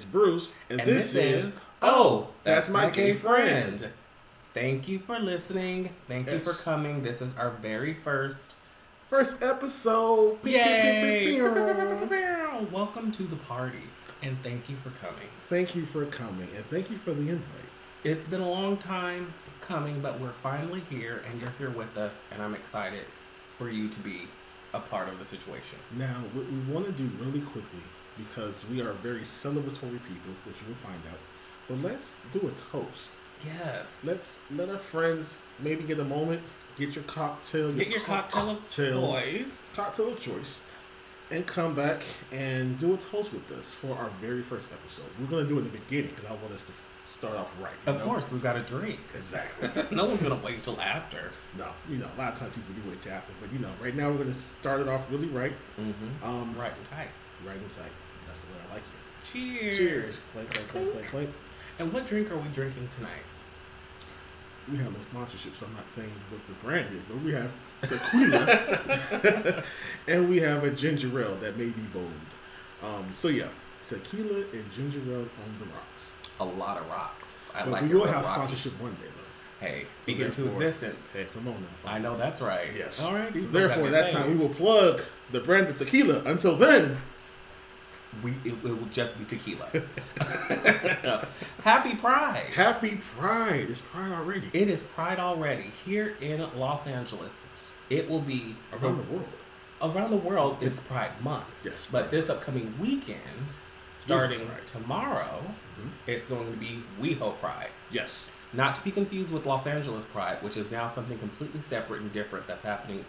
it's Bruce, and, and this, is Oh, oh That's My Gay Friend. Thank you for listening. Thank you for coming. This is our very first. first episode. Yay! Welcome to the party, and thank you for coming. Thank you for coming, and thank you for the invite. It's been a long time coming, but we're finally here, and you're here with us, and I'm excited for you to be a part of the situation. Now, what we want to do really quickly, because we are very celebratory people, which you'll find out, but let's do a toast. Yes. Let's let our friends maybe get a moment, get your cocktail, get your cocktail of choice. cocktail of choice, and come back and do a toast with us for our very first episode. We're gonna do it in the beginning because I want us to start off right. Of know? course, we've got a drink. exactly. no one's gonna wait till after. no, you know, a lot of times people do wait till after, but you know, right now we're gonna start it off really right, Mm-hmm. um, Right and tight. Right inside. That's the way I like it. Cheers. Cheers! Clink, clink, clink, clink, clink. And what drink are we drinking tonight? We have a sponsorship, so I'm not saying what the brand is, but we have tequila, and we have a ginger ale that may be bold. Um, so yeah, tequila and ginger ale on the rocks. A lot of rocks. I But like we will have rocky. sponsorship one day, though. Hey, speaking into therefore- existence. Hey, come on now. I know that's right. Yes. All right. So therefore, got that time we will plug the brand of tequila. Until then, we it, it will just be tequila. Happy Pride. happy Pride. It's Pride already It is Pride already here in Los Angeles. It will be around the world. around the world. It's Pride Month. Yes, But this upcoming weekend, starting tomorrow, Mhm. it's going to be WeHo Pride. Yes. Not to be confused with Los Angeles Pride, which is now something completely separate and different that's happening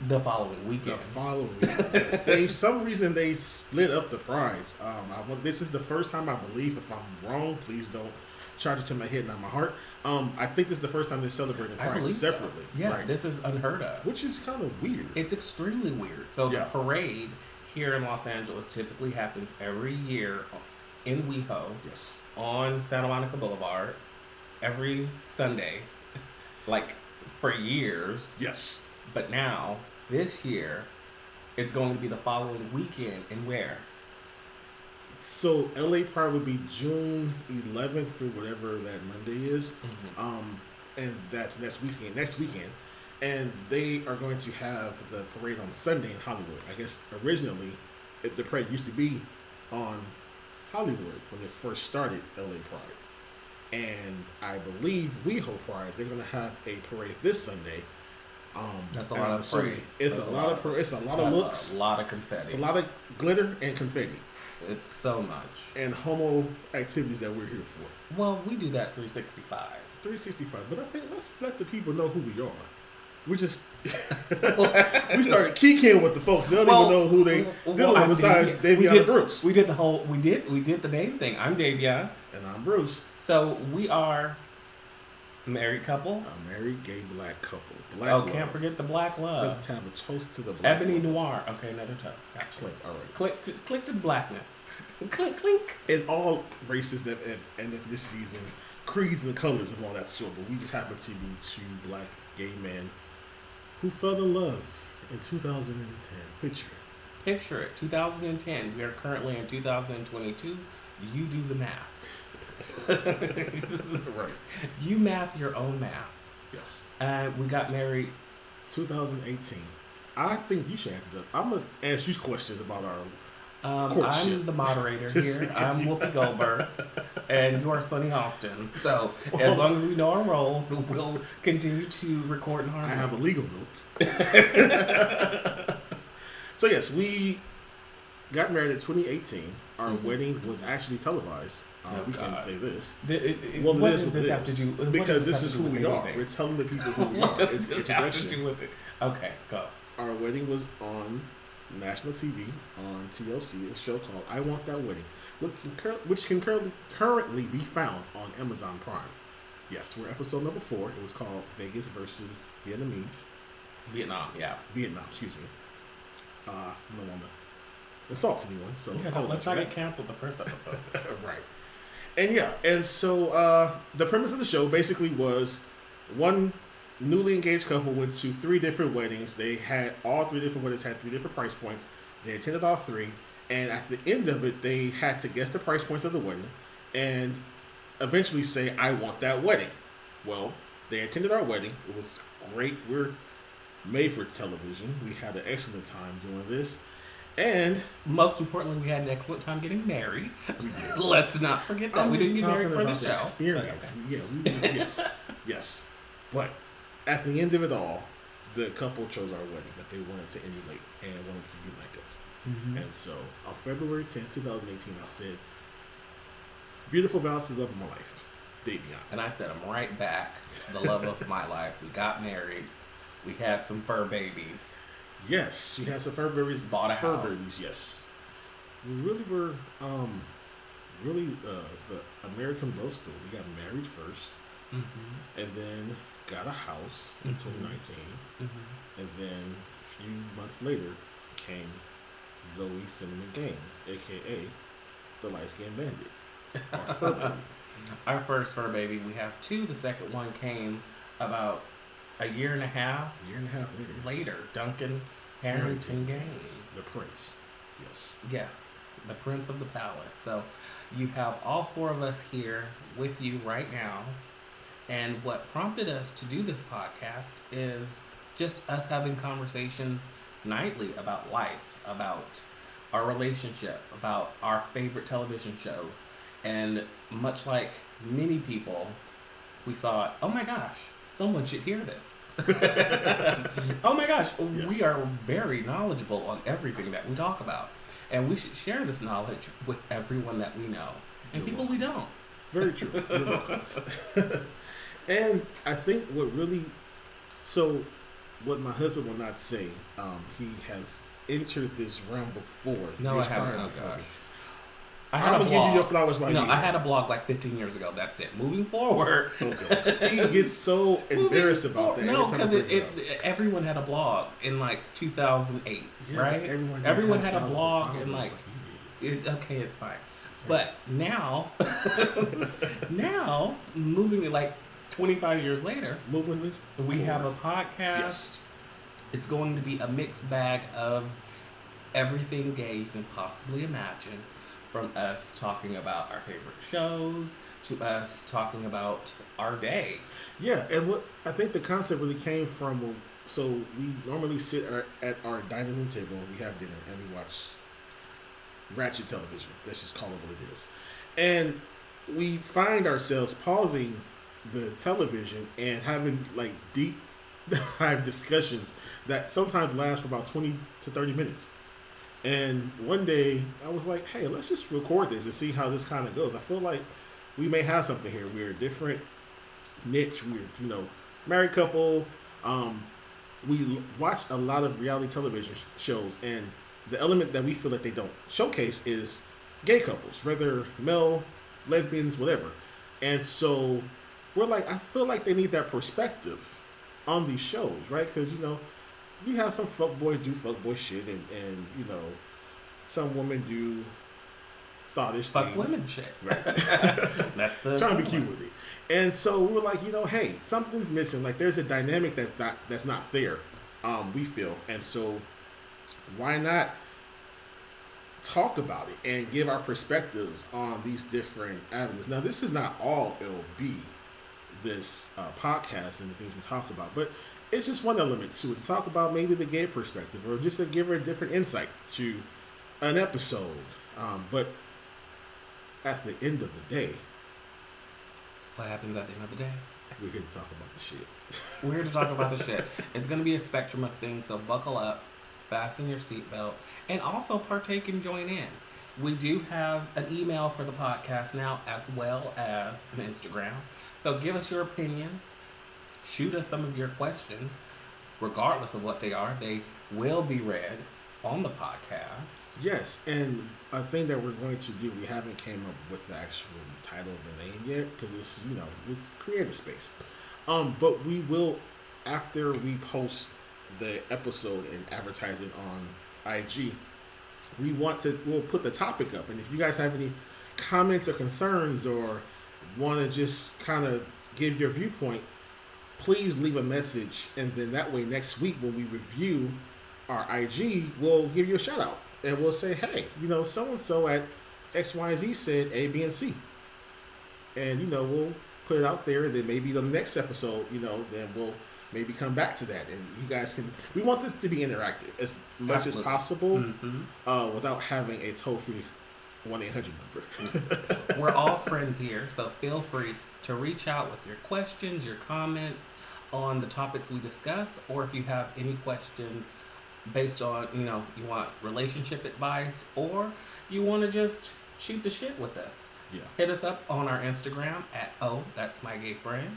the following weekend. The following yes. they some reason they split up the prize. Um, I this is the first time I believe. If I'm wrong, please don't charge it to my head, not my heart. Um, I think this is the first time they're celebrating I Pride believe so. separately. Yeah, right? this is unheard of. which is kind of weird. It's extremely weird. So Yeah. the parade here in Los Angeles typically happens every year in WeHo yes. on Santa Monica Boulevard every Sunday, like for years. Yes. But now, this year, it's going to be the following weekend. And where? So LA Pride would be June 11th through whatever that Monday is. Mm-hmm. Um, and that's next weekend. Next weekend, and they are going to have the parade on Sunday in Hollywood. I guess originally, it, the parade used to be on Hollywood when it first started LA Pride, and I believe WeHo Pride they're going to have a parade this Sunday. Um, That's a lot of parades. It's a lot of par- it's a lot of looks. A lot of confetti. It's a lot of glitter and confetti It's so much. and homo activities that we're here for. Well, we do that 365. 365. But I think let's let the people know who we are. We just we started kicking with the folks. They don't Well, even know who they well, dealing with I'm besides Davion did- and Bruce. We did the whole. We did. We did the name thing. I'm Davion. and I'm Bruce. So we are married couple. A married gay black couple. Black oh, love. can't forget the black love. Let's have a toast to the black Ebony love. Noir. Okay, another toast. Gotcha. Click. All right. Click to click to the blackness. Clink clink. In all races and, and, and ethnicities and creeds and colors and all that sort, but we just happen to be two black gay men who fell in love in 2010. Picture. it. Picture it. 2010. We are currently in 2022. You do the math. Right. You math your own math. Yes. And we got married 2018. I think you should answer that. I must ask you questions about our. Um, Courtship. I'm the moderator here. I'm Whoopi Goldberg, and you are Sunny Hostin. So as long as we know our roles, we'll continue to record in I have a legal note. so yes, we got married in 2018. Our Mhm. wedding was actually televised. Uh, Oh, we can't say this. The- it- it- Well, what it is does what this have to is. do? what because does this is who we are. anything? We're telling the people who we What are. does It's this have to introduction. do with it? Okay, go. Our wedding was on national TV on TLC, a show called "I Want That Wedding," which can, cur- which can currently currently be found on Amazon Prime. Yes, we're episode number four. It was called Vegas versus Vietnamese. Vietnam, yeah. Vietnam, excuse me. Uh, I don't want to insult anyone, so yeah no, let's for not get canceled the first episode. right. And yeah, and so uh, the premise of the show basically was one newly engaged couple went to three different weddings. They had all three different weddings had three different price points. They attended all three, And at the end of it, they had to guess the price points of the wedding and eventually say, I want that wedding. Well, they attended our wedding. It was great. We're made for television. We had an excellent time doing this. And most importantly, we had an excellent time getting married. Let's not forget that I'm we didn't get married for the about show. experience. Yeah, we, yes, yes. But at the end of it all, the couple chose our wedding that they wanted to emulate and wanted to be like us. Mhm. And so on February 10, 2018, I said, Beautiful vows to the love of my life, Davion. And I said, I'm right back. The love of my life. We got married. We had some fur babies. Yes, she has some fur berries. Bought a fur house. yes. We really were, um, really uh, the American story. We got married first, Mm-hmm. and then got a house in Mhm. 2019, Mm-hmm. and then a few months later came Zoe Cinnamon Gaines, aka the light skinned bandit, our fur baby. Our first fur baby, we have two. The second one came about a year and a half A year and a half later, later. Duncan Harrington Gaines. the prince. Yes. Yes, the Prince of the Palace. So you have all four of us here with you right now. And what prompted us to do this podcast is just us having conversations nightly about life, about our relationship, about our favorite television shows. And much like many people, we thought, oh my gosh, someone should hear this. oh my gosh, Yes. we are very knowledgeable on everything that we talk about. And we should share this knowledge with everyone that we know and You're people we don't. Very true. You're welcome. and I think what really, so what my husband will not say, um, he has entered this realm before. No, I haven't. Oh, gosh. I I'm had a gonna give you your flowers right No. I had a blog like 15 years ago. That's it. Moving forward. Okay. he gets so embarrassed about that. No, every time I because it, it, it everyone had a blog in like 2008, Yeah, right? Everyone, Everyone had a blog and like, it, okay, it's fine. Just saying. But now, now moving it like 25 years later, moving the we have a podcast. yes, It's going to be a mixed bag of everything gay you can possibly imagine. From us talking about our favorite shows to us talking about our day. yeah, and what I think the concept really came from. So we normally sit our, at our dining room table we have dinner and we watch ratchet television. Let's just call it what it is. And we find ourselves pausing the television and having like deep discussions that sometimes last for about 20 to 30 minutes. And one day I was like, hey, let's just record this and see how this kind of goes. I feel like we may have something here. We're a different niche. We're, you know, married couple. Um, we watch a lot of reality television sh- shows, and the element that we feel that they don't showcase is gay couples, whether male, lesbians, whatever. And so we're like, I feel like they need that perspective on these shows, right? Because you know, you have some fuckboys do fuckboy shit, and and you know, some women do thoughtish Fuck things. women shit. Right. That's the trying to be cute with it. And so we were like, you know, hey, something's missing. Like there's a dynamic that's not that's not there. Um, we feel, and so why not talk about it and give our perspectives on these different avenues? Now, this is not all LB, this uh, podcast and the things we talk about, but it's just one element to it. To talk about maybe the gay perspective, or just to give her a different insight to an episode. Um, but at the end of the day, What happens at the end of the day? we're here to talk about the shit. We're here to talk about the shit. It's going to be a spectrum of things, so buckle up, fasten your seatbelt, and also partake and join in. We do have an email for the podcast now, as well as an Instagram. So give us your opinions, shoot us some of your questions, regardless of what they are. They will be read on the podcast. Yes, and a thing that we're going to do, we haven't came up with the actual title of the name yet because it's you know it's creative space. Um, but we will after we post the episode and advertise it on IG. We want to we'll put the topic up, and if you guys have any comments or concerns or want to just kind of give your viewpoint, please leave a message, and then that way next week when we review our IG, we'll give you a shout out. and we'll say, hey, you know, so and so at X, Y, and Z said A, B, and C, and you know, we'll put it out there. And then maybe the next episode, you know, then we'll maybe come back to that, and you guys can. We want this to be interactive as much Absolutely. as possible, Mhm. uh, without having a toll free one eight hundred number. We're all friends here, so feel free to reach out with your questions, your comments on the topics we discuss, or if you have any questions based on, you know, you want relationship advice or you want to just shoot the shit with us. yeah. Hit us up on our Instagram at oh that's my gay friend,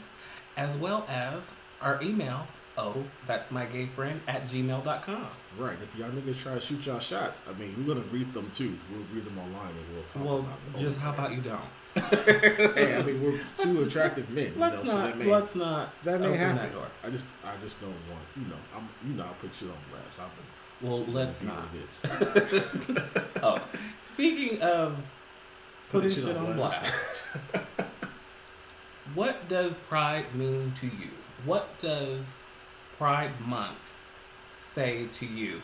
as well as our email oh that's my gay friend at gmail.com. Right. If y'all niggas try to shoot y'all shots, I mean, we're gonna read them too. We'll read them online and we'll talk Well, about them. just how about you don't? Hey, I mean, we're two attractive men. You Let's so not that may let's not that may open happen. that door. I just I just don't want you know I'm you know I put shit on blast. I've been Well, let's not. what it is. oh, speaking of putting shit on blast, what does Pride mean to you? What does Pride Month say to you?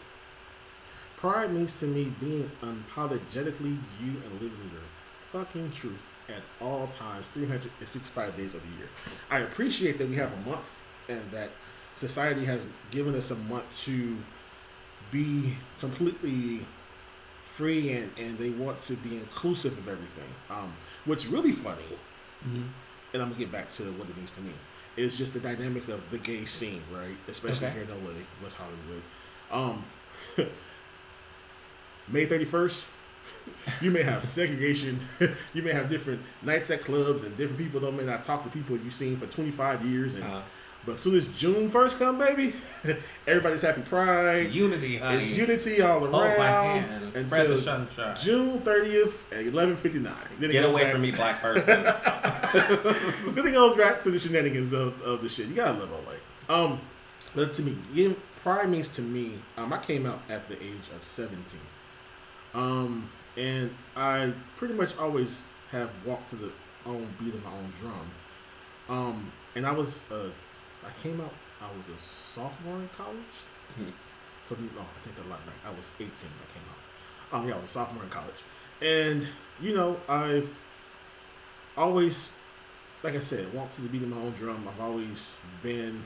Pride means to me being unapologetically you and living your fucking truth at all times, 365 days of the year. I appreciate that we have a month and that society has given us a month to be completely free and, and they want to be inclusive of everything. Um, what's really funny, Mm-hmm. and I'm gonna get back to what it means to me, is just the dynamic of the gay scene, right? Especially Okay. here in LA, West Hollywood. Um, May 31st, you may have segregation. you may have different nights at clubs, and different people don't may not talk to people you've seen for 25 years. And Uh, but as soon as June 1st come, baby, everybody's happy Pride. unity, honey. It's unity all Hold my around hand. Spread the sunshine. June 30th at 11:59. Get away back- from me, black person. then it goes back to the shenanigans of, of the shit. You gotta live LA. Um, but to me, yeah, pride means to me. Um, I came out at the age of seventeen. Um, and I pretty much always have walked to the own beat of my own drum. Um, and I was, uh, I came out. I was a sophomore in college. Mhm. So no, I take that a lot back. I was eighteen when I came out. Um, yeah, I was a sophomore in college, and you know, I've always, like I said, walked to the beat of my own drum. I've always been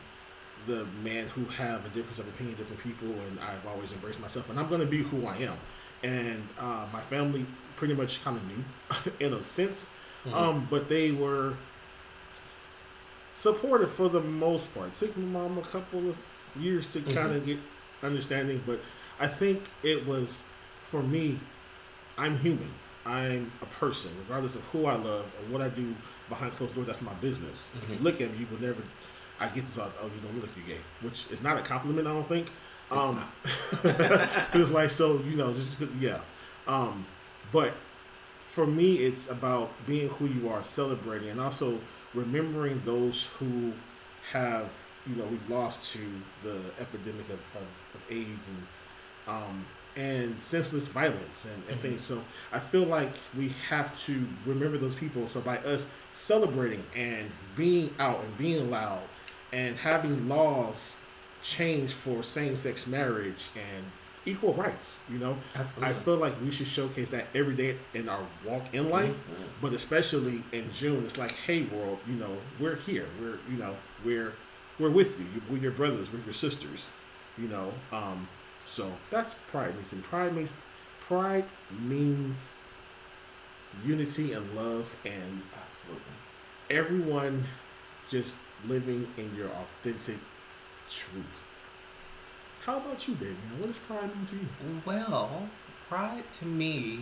the man who have a difference of opinion, different people, and I've always embraced myself, and I'm gonna be who I am. And uh, my family pretty much kind of knew, in a sense, Mhm. um, but they were supportive for the most part. took my mom a couple of years to Mhm. kind of get understanding, but I think it was for me. I'm human. I'm a person, regardless of who I love or what I do behind closed doors. That's my business. Mhm. look at me, you will never. I get this thoughts. Oh, you don't look like you're gay, which is not a compliment. I don't think. It's Um, not. it was like so you know just yeah um but for me it's about being who you are celebrating and also remembering those who have you know we've lost to the epidemic of, of, of aids and um and senseless violence and, and Mhm. things so i feel like we have to remember those people so by us celebrating and being out and being loud and having laws change for same-sex marriage and equal rights you know Absolutely. i feel like we should showcase that every day in our walk in life Mhm. but especially in june it's like hey world you know we're here we're you know we're we're with you we're your brothers we're your sisters you know um so that's pride means and pride means pride means unity and love and Absolutely. everyone just living in your authentic truth. How about you, baby? man? What does pride mean to you? Well, pride to me,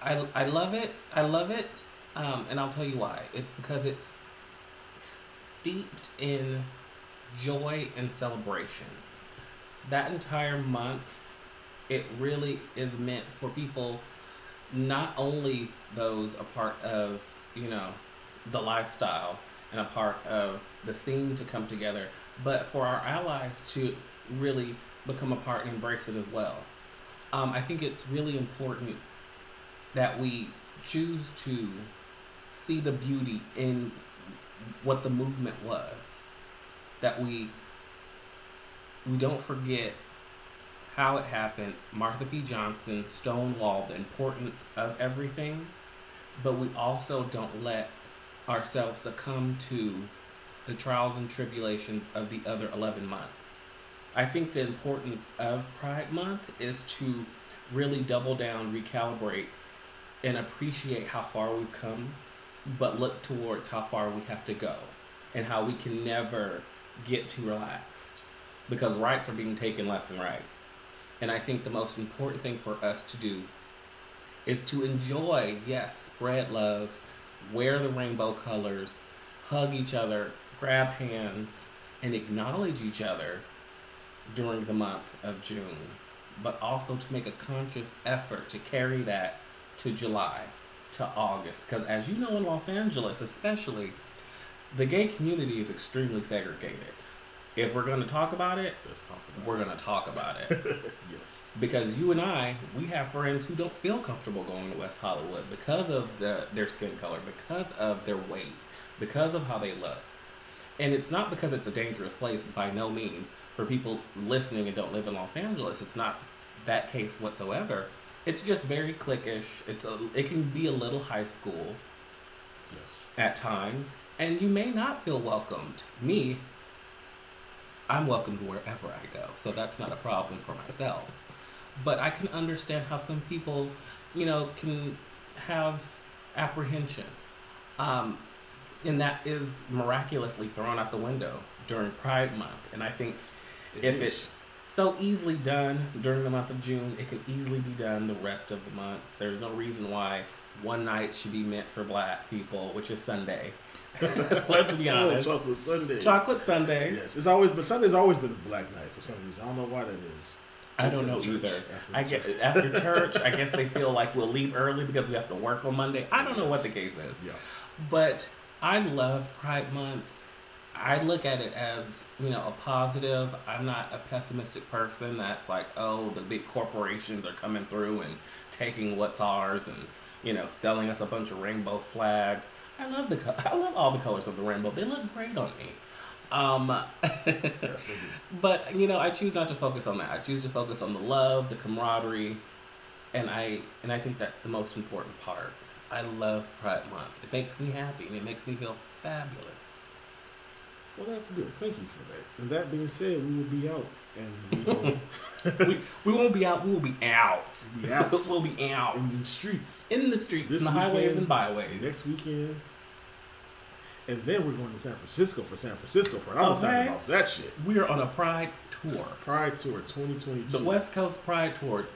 I, I love it. I love it. Um, and I'll tell you why. It's because it's steeped in joy and celebration. That entire month, it really is meant for people, not only those a part of, you know, the lifestyle and a part of the scene to come together, but for our allies to really become a part and embrace it as well. Um, I think it's really important that we choose to see the beauty in what the movement was. That we we don't forget how it happened. Marsha P. Johnson stonewalled the importance of everything, but we also don't let ourselves succumb to the trials and tribulations of the other 11 months. I think the importance of Pride Month is to really double down, recalibrate, and appreciate how far we've come, but look towards how far we have to go and how we can never get too relaxed because rights are being taken left and right. And I think the most important thing for us to do is to enjoy, yes, spread love, wear the rainbow colors, hug each other, grab hands, and acknowledge each other during the month of June, but also to make a conscious effort to carry that to July, to August. Because as you know, in Los Angeles, especially, the gay community is extremely segregated. If we're going to talk about it, Let's talk about we're going to talk about it. it. yes. because you and I, we have friends who don't feel comfortable going to West Hollywood because of the their skin color, because of their weight, because of how they look. And it's not because it's a dangerous place by no means. For people listening and don't live in Los Angeles, it's not that case whatsoever. It's just very cliquish. It's a it can be a little high school Yes. at times, and you may not feel welcomed. Me, I'm welcomed wherever I go, so that's not a problem for myself. But I can understand how some people, you know, can have apprehension. Um, and that is miraculously thrown out the window during Pride Month. And I think It if is. it's so easily done during the month of June, it can easily be done the rest of the months. There's no reason why one night should be meant for black people, which is Sunday. Let's be Oh, honest. chocolate Sunday. Chocolate Sunday. Yes, it's always but Sunday's always been a black night for some reason. I don't know why that is. I don't know either. after I get church. after church. I guess they feel like we'll leave early because we have to work on Monday. I don't know what the case is. Yeah. But I love Pride Month. I look at it as, you know, a positive. I'm not a pessimistic person that's like, oh, the big corporations are coming through and taking what's ours and, you know, selling us a bunch of rainbow flags. I love the I love all the colors of the rainbow. They look great on me. Um, Yes, but you know, I choose not to focus on that. I choose to focus on the love, the camaraderie, and I and I think that's the most important part. I love Pride Month. It makes me happy and it makes me feel fabulous. Well, that's good. Thank you for that. And that being said, we will be out and we we, we won't be out. We will be out. be out we'll be out in the streets in the streets, This in the highways and byways. next weekend. And then we're going to San Francisco for San Francisco Pride. I'm excited Okay. about that shit. We are on a Pride tour. Pride Tour 2022. The West Coast Pride Tour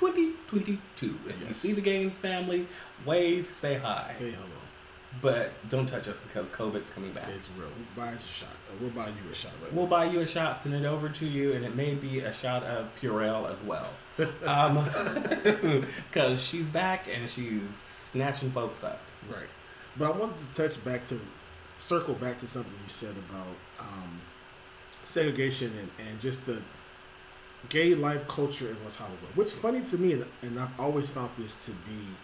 2022. If you see the Gaines family, wave, say hi. Say hello. But don't touch us because COVID's coming back. It's real. We'll buy us a shot. We'll buy you a shot right We'll buy you a shot, send it over to you, and it may be a shot of Purell as well. Because she's back and she's snatching folks up. Right. But I wanted to touch back to circle back to something you said about um, segregation and, and just the gay life culture in West Hollywood. What's funny to me, and, and I've always found this to be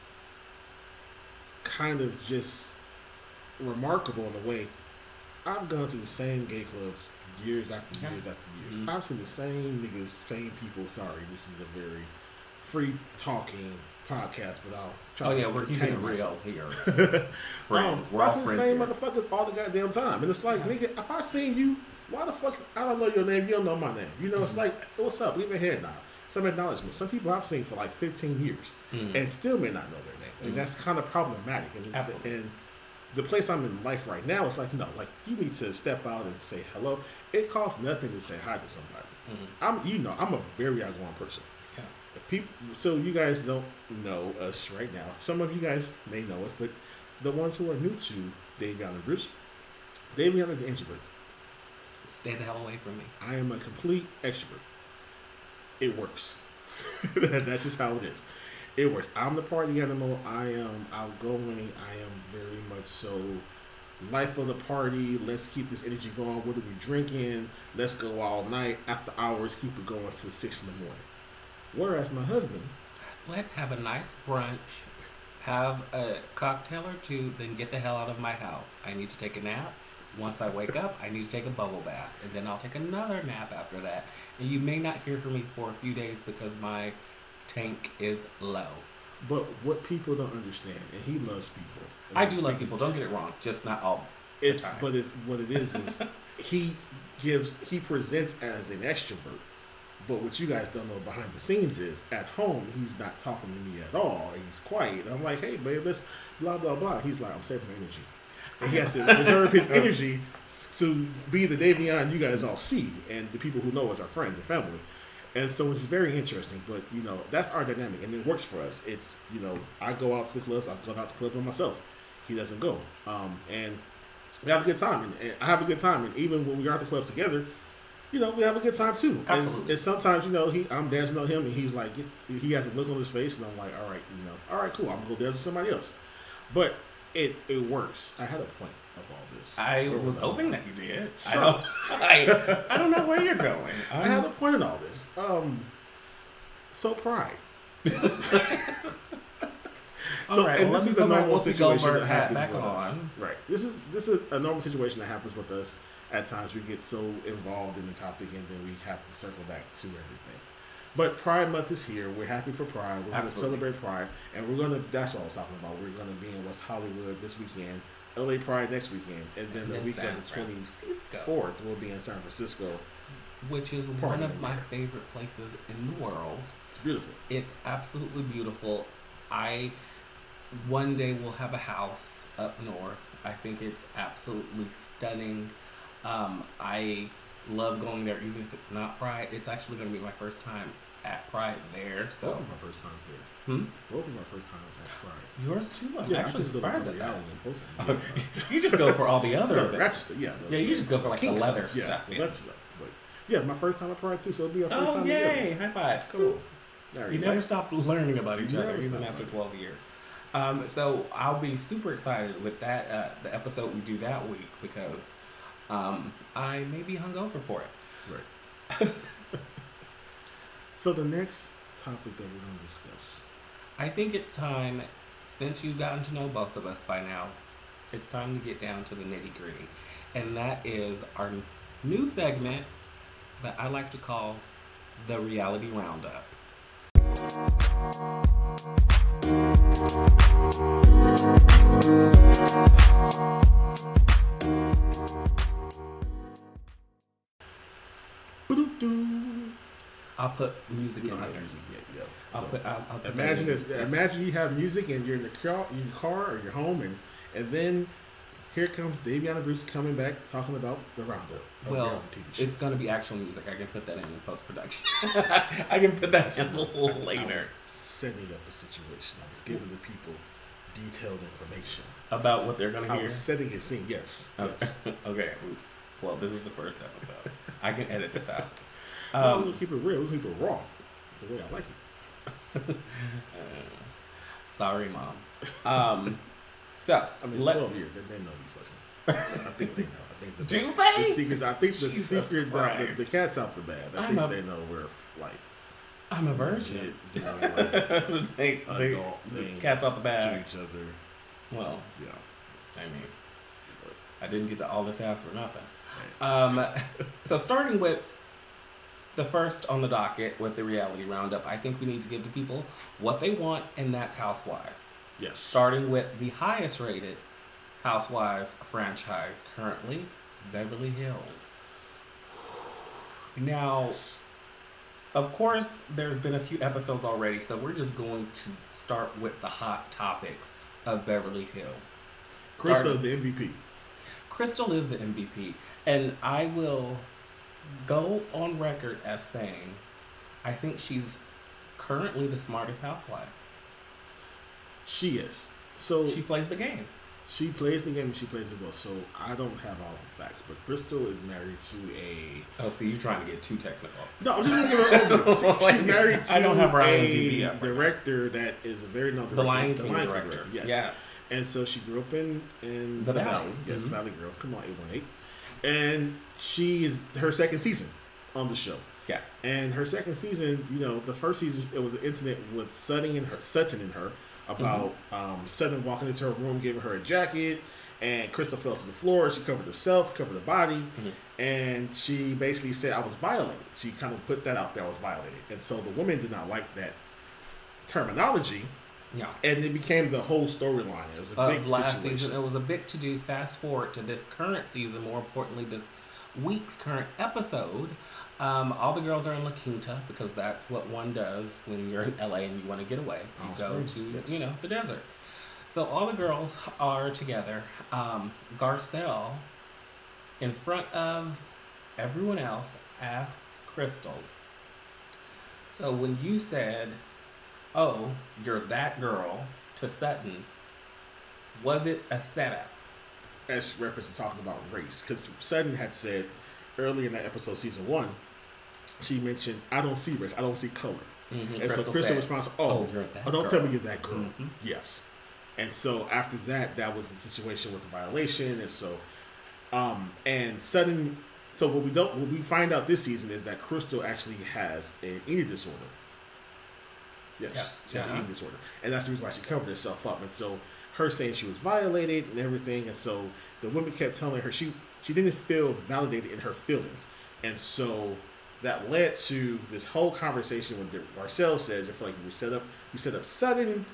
kind of just remarkable in a way. I've gone to the same gay clubs years after years after years. Mhm. I've seen the same niggas, same people. Sorry, this is a very free talking podcast, but I'll try Oh to yeah, we're keeping it real here. Um, Friends, we're I all see the same here. motherfuckers all the goddamn time, and it's like, nigga, if I seen you, why the fuck? I don't know your name. You don't know my name. You know, Mm-hmm. it's like, what's up? Leave it here now. Some acknowledgement. Some people I've seen for like 15 years Mm. and still may not know their name, and Mhm. that's kind of problematic. And, Absolutely. and the place I'm in life right now, it's like, no, like you need to step out and say hello. It costs nothing to say hi to somebody. Mhm. I'm, you know, I'm a very outgoing person. Yeah. If people, so you guys don't know us right now. Some of you guys may know us, but the ones who are new to Davion and Bruce, Davion is an introvert. Stay the hell away from me. I am a complete extrovert. It works. That's just how it is. It works. I'm the party animal. I am outgoing. I am very much so life of the party. Let's keep this energy going. What are we drinking? Let's go all night. After hours, keep it going till six in the morning. Whereas my husband, Let's have a nice brunch, have a cocktail or two, then get the hell out of my house. I need to take a nap. Once I wake up, I need to take a bubble bath, and then I'll take another nap after that. And you may not hear from me for a few days because my tank is low. But what people don't understand, and he loves people. I do love people. Don't get it wrong. Just not all. It's but it's what it is is he gives he presents as an extrovert. But what you guys don't know behind the scenes is at home he's not talking to me at all. He's quiet. I'm like, hey babe, let's blah blah blah. He's like, I'm saving energy. And he has to reserve his energy to be the Davion you guys all see and the people who know us are friends and family. And so it's very interesting, but you know, that's our dynamic and it works for us. It's you know, I go out to the clubs, I've gone out to clubs by myself. He doesn't go. Um and we have a good time and, and I have a good time and even when we are at the clubs together, you know, we have a good time too. And, and sometimes, you know, he I'm dancing on him and he's like he has a look on his face and I'm like, all right, you know, all right, cool, I'm gonna go dance with somebody else. But it it works. I had a point of all this. I Where was hoping that you did. I So- don't. I, I don't know where you're going. I I'm- had a point in all this. Um, so pride. All right, and well, this is a normal situation that happens back with us. Right. This is this is a normal situation that happens with us. At times, we get so involved in the topic, and then we have to circle back to everything. But Pride Month is here. We're happy for Pride. We're going to celebrate Pride, and we're going to. That's what I was talking about. We're going to be in West Hollywood this weekend, LA Pride next weekend, and then And the weekend San the twenty fourth we'll be in San Francisco. which is one of of my favorite places in the world. It's beautiful. It's absolutely beautiful. I one day will have a house up north. I think it's absolutely stunning. Um, I love going there, even if it's not Pride. It's actually going to be my first time at Pride there. Both So, of my first times there. hmm? Both of my first times at Pride. yours too. I'm yeah, I actually just surprised the at that. and you just go for all the other No. Rochester, yeah. the- Yeah, you just go for, like, the leather Yeah, stuff, the yeah. leather stuff. But yeah, my first time at Pride too, so it'll be our first Oh time yay! together. High five. Come on. There You never stop learning about each You other, even after learning. 12 years. Um, so I'll be super excited with that, uh, the episode we do that week because um, I may be hungover for it. Right. so the next topic that we're going to discuss. I think it's time, since you've gotten to know both of us by now, it's time to get down to the nitty gritty. And that is our new segment that I like to call the Reality Roundup. Ba-doo-doo. I'll put music We in don't have later. music yet, yeah. I'll So put. I'll, I'll put that imagine in. this. Imagine you have music and you're in the car, in your car or your home, and and then here comes Daviana Bruce coming back talking about the roundup. Well, TV it's gonna be actual music. I can put that in in post production. I can put that in a little I later was setting up a situation. I was giving the people detailed information. about what they're gonna I hear. was setting a scene. Yes. Oh. Yes. okay, oops. Well, this is the first episode. I can edit this out. Um, Um, we'll keep it real. We'll keep it raw, the way I like it. sorry, mom. Um, so I mean, let's. twelve years. They, they know we fucking. I think they know. I think the, Do the secrets. I think the Jesus secrets out. The, the cat's out the bag. I I'm think a- they know we're like I'm a virgin. doing like they, they, adult the cat's off the bag. to each other. Well, Yeah. I mean, I didn't get the, all this ass for nothing. Right. Um, so starting with the first on the docket with the reality roundup, I think we need to give the people what they want, and that's Housewives. Yes. Starting with the highest rated Housewives franchise currently, Beverly Hills. Now, Yes. of course, there's been a few episodes already, so we're just going to start with the hot topics of Beverly Hills. Crystal, Starting- the MVP. Crystal is the MVP, and I will go on record as saying I think she's currently the smartest housewife. She is. So She plays the game. She plays the game and she plays it well. So I don't have all the facts, but Crystal is married to a. Oh, see, you're trying to get too technical. No, I'm just gonna give her an overview. She's married to I don't have her a up right director that is a very known The director. Lion King director. Yes. yes. And so she grew up in in The the, Valley. Valley. Yes, Mhm. Valley Girl. Come on, eight one eight. And she is her second season on the show. Yes. And her second season, you know, the first season it was an incident with Sutton and her Sutton and her about Mm-hmm. um, Sutton walking into her room, giving her a jacket, And Crystal fell to the floor. She covered herself, covered her body, Mm-hmm. and she basically said, "I was violated." She kind of put that out there. I was violated, and so the woman did not like that terminology, Yeah. and it became the whole storyline. It was a big last situation. season, it was a big to do. Fast forward to this current season, more importantly, this week's current episode. Um, all the girls are in La Quinta because that's what one does when you're in LA and you want to get away. You go to you know the desert. So all the girls are together. Um, Garcelle, in front of everyone else, asks Crystal. So when you said, "Oh, you're that girl," to Sutton, was it a setup? as reference to talking about race, because Sutton had said early in that episode, season one, she mentioned, "I don't see race. I don't see color." Mhm, And so Crystal Crystal said, responds, "Oh, "Oh, oh, don't tell me you're that girl." Mhm. Yes. And so after that, that was the situation with the violation, and so, um, and Sutton. So what we don't, what we find out this season is that Crystal actually has an eating disorder. Yes, Yes. she has Uh-huh. eating disorder, and that's the reason why she covered herself up. And so her saying she was violated and everything, and so the woman kept telling her she she didn't feel validated in her feelings, and so that led to this whole conversation with Garcelle says, "I feel like you set up, you set up Sutton."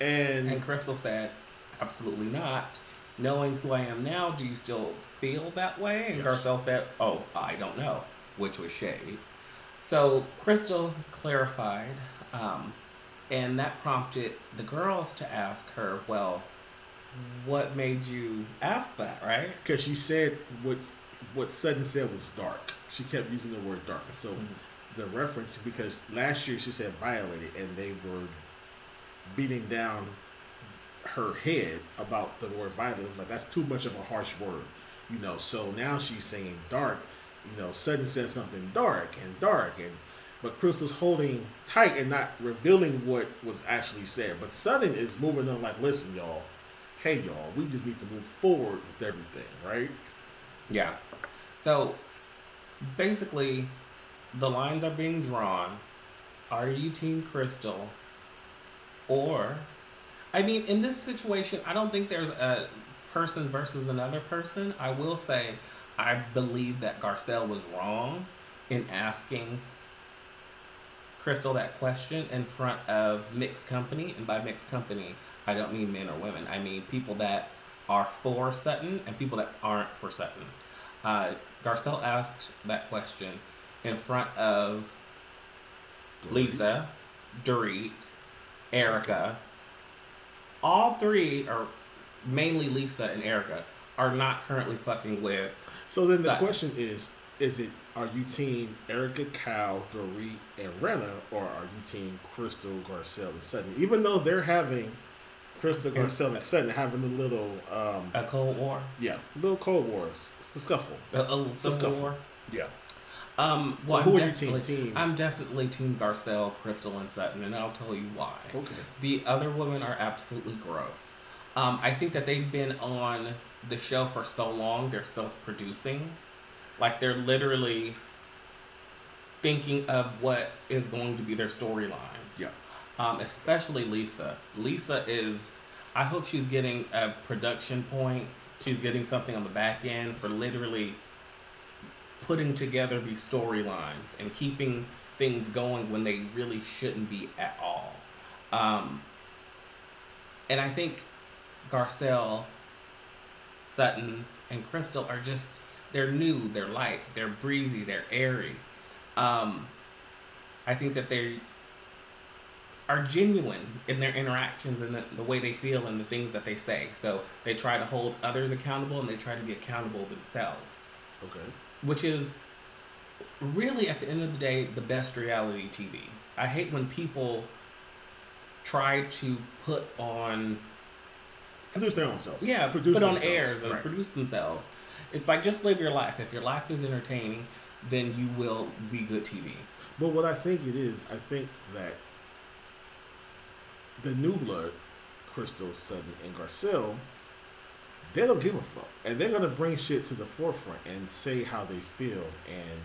And, And Crystal said, absolutely not. Knowing who I am now, do you still feel that way? And Yes. Garcelle said, oh, I don't know, which was shade. So Crystal clarified, um, and that prompted the girls to ask her, well, what made you ask that, right? because she said what what Sutton said was dark. She kept using the word dark, and so Mhm. the reference because last year she said violated, and they were beating down her head about the word violated. Like that's too much of a harsh word, you know. So now she's saying dark. You know, Sutton said something dark and dark, and but Crystal's holding tight and not revealing what was actually said. But Sutton is moving on like, listen, y'all. Hey, y'all, we just need to move forward with everything, right? Yeah. So basically, the lines are being drawn. Are you Team Crystal? Or, I mean, in this situation, I don't think there's a person versus another person. I will say, I believe that Garcelle was wrong in asking Crystal that question in front of mixed company. And by mixed company, I don't mean men or women. I mean people that are for Sutton and people that aren't for Sutton. Uh, Garcelle asked that question in front of Lisa, Dorit, Erika. All three, or mainly Lisa and Erika, are not currently fucking with. So then the question is: Is it are you team Erika, Kyle, Dorit, and Rinna, or are you team Crystal, Garcelle, and Sutton? Even though they're having Crystal, Garcelle, and Sutton having a little, um, A Cold War, yeah, little Cold Wars, it's a scuffle. a, a little scuffle. War. Yeah. Um, So well, who I'm are you team? definitely, Team- I'm definitely Team Garcelle, Crystal, and Sutton, and I'll tell you why. Okay. The other women are absolutely gross. Um, I think that they've been on the show for so long, they're self producing. Like, they're literally thinking of what is going to be their storyline. Yeah. Um, especially Lisa. Lisa is, I hope she's getting a production point. She's getting something on the back end for literally putting together these storylines and keeping things going when they really shouldn't be at all. Um, and I think Garcelle, Sutton, and Crystal are just, they're new, they're light, they're breezy, they're airy. Um, I think that they are genuine in their interactions and the, the way they feel and the things that they say. So they try to hold others accountable and they try to be accountable themselves Okay. which is really at the end of the day the best reality TV. I hate when people try to put on Produce their own selves. yeah Produce put on airs and Right. produce themselves. It's like just live your life. If your life is entertaining, then you will be good TV. But what I think it is, I think that the new blood, Crystal, Sutton, and Garcelle, they don't give a fuck. And they're gonna bring shit to the forefront and say how they feel and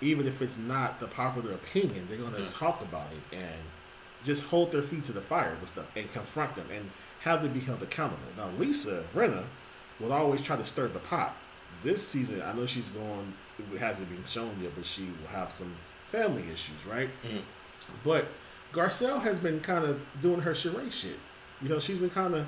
even if it's not the popular opinion, they're gonna Mhm. talk about it and just hold their feet to the fire with stuff and confront them and have them be held accountable. Now Lisa Rinna, will always try to stir the pot. This season, I know she's going. It hasn't been shown yet, but she will have some family issues, right? Mm. But Garcelle has been kind of doing her charade shit. You know, she's been kind of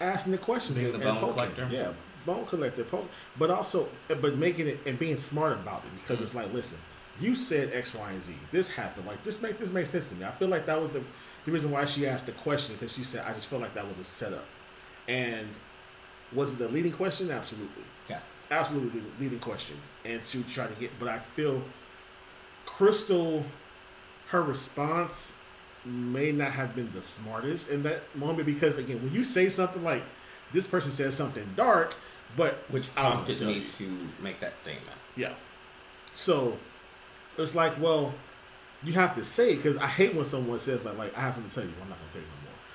asking the questions Being and, the bone poking. collector? Yeah, bone collector, poke, but also, but making it and being smart about it because Mm. it's like, listen, you said X, Y, and Z. This happened. Like this make this makes sense to me. I feel like that was the the reason why she asked the question because she said I just felt like that was a setup. And was it the leading question? Absolutely Yes. absolutely the leading question and to try to get but i feel crystal her response may not have been the smartest in that moment because again when you say something like this person says something dark but Which I don't know prompted me you. to make that statement. yeah so it's like well you have to say because i hate when someone says like like i have something to tell you well, i'm not going to tell you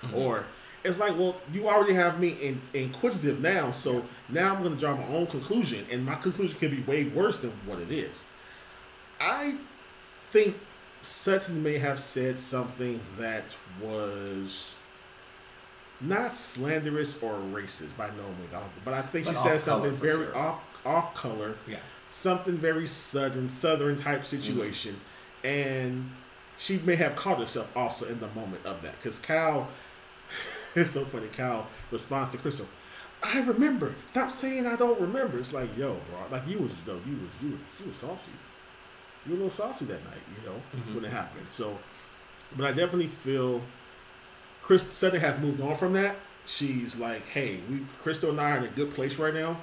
no more mm-hmm. or it's like well you already have me in, inquisitive now so now i'm going to draw my own conclusion and my conclusion can be way worse than what it is i think sutton may have said something that was not slanderous or racist by no means but i think But she said something very sure. off off color Yeah. something very southern southern type Mm-hmm. situation and she may have caught herself also in the moment of that because cal it's so funny cal responds to crystal i remember stop saying i don't remember it's like yo bro like you was though you was you was you was saucy you were a little saucy that night you know Mhm. when it happened so but i definitely feel Chris Sutton has moved on from that. She's like, hey, we Crystal and I are in a good place right now.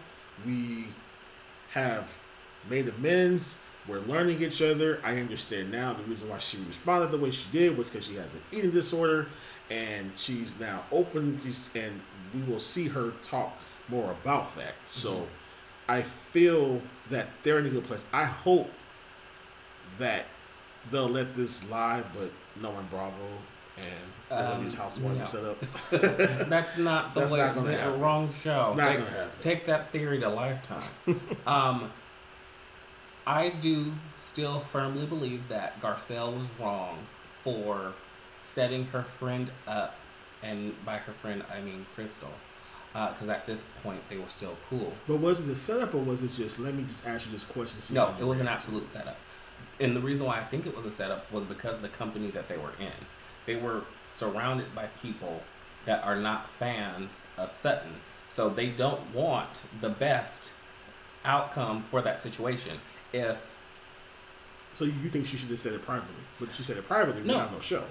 We have made amends. We're learning each other. I understand now the reason why she responded the way she did was because she has an eating disorder, and she's now open. She's, and we will see her talk more about that. So, I feel that they're in a good place. I hope that they'll let this lie, but knowing Bravo and Um, these housewives no. are set up, That's not the That's way. not gonna the happen. wrong show. It's not take, gonna happen. take that theory to lifetime. um, I do still firmly believe that Garcelle was wrong for setting her friend up, and by her friend I mean Crystal, uh, because at this point they were still cool. but was it a setup or was it just let me just ask you this question? No, it was an absolute setup. And the reason why I think it was a setup was because the company that they were in. They were surrounded by people that are not fans of Sutton. So they don't want the best outcome for that situation. If So you think she should have said it privately? But she said it privately. We No. have no show.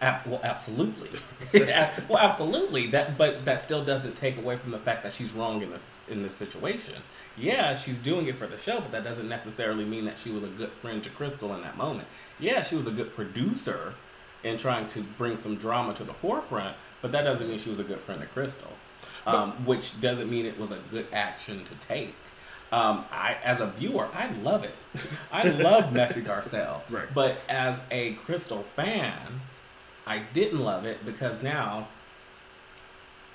Uh, well, absolutely. well, absolutely. That, but that still doesn't take away from the fact that she's wrong in this in this situation. Yeah, she's doing it for the show, but that doesn't necessarily mean that she was a good friend to Crystal in that moment. Yeah, she was a good producer in trying to bring some drama to the forefront, but that doesn't mean she was a good friend to Crystal. Um, which doesn't mean it was a good action to take. Um, I, as a viewer, I love it. I love Messy Garcelle. Right. But as a Crystal fan, I didn't love it because now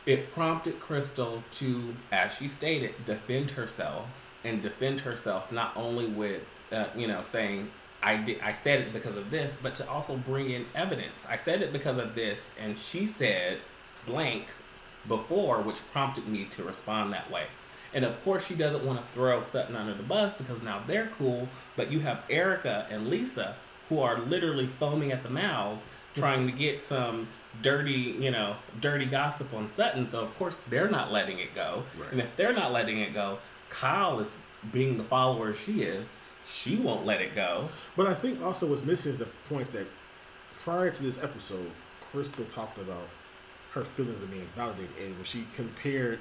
it prompted Crystal to, as she stated, defend herself and defend herself not only with, uh, you know, saying I did, I said it because of this, but to also bring in evidence. I said it because of this, and she said blank before, which prompted me to respond that way. And of course, she doesn't want to throw Sutton under the bus because now they're cool, but you have Erika and Lisa who are literally foaming at the mouths trying to get some dirty, you know, dirty gossip on Sutton. So of course they're not letting it go. Right. And if they're not letting it go, Kyle is being the follower she is. She won't let it go. But I think also what's missing is the point that prior to this episode, Crystal talked about her feelings of being validated, and when she compared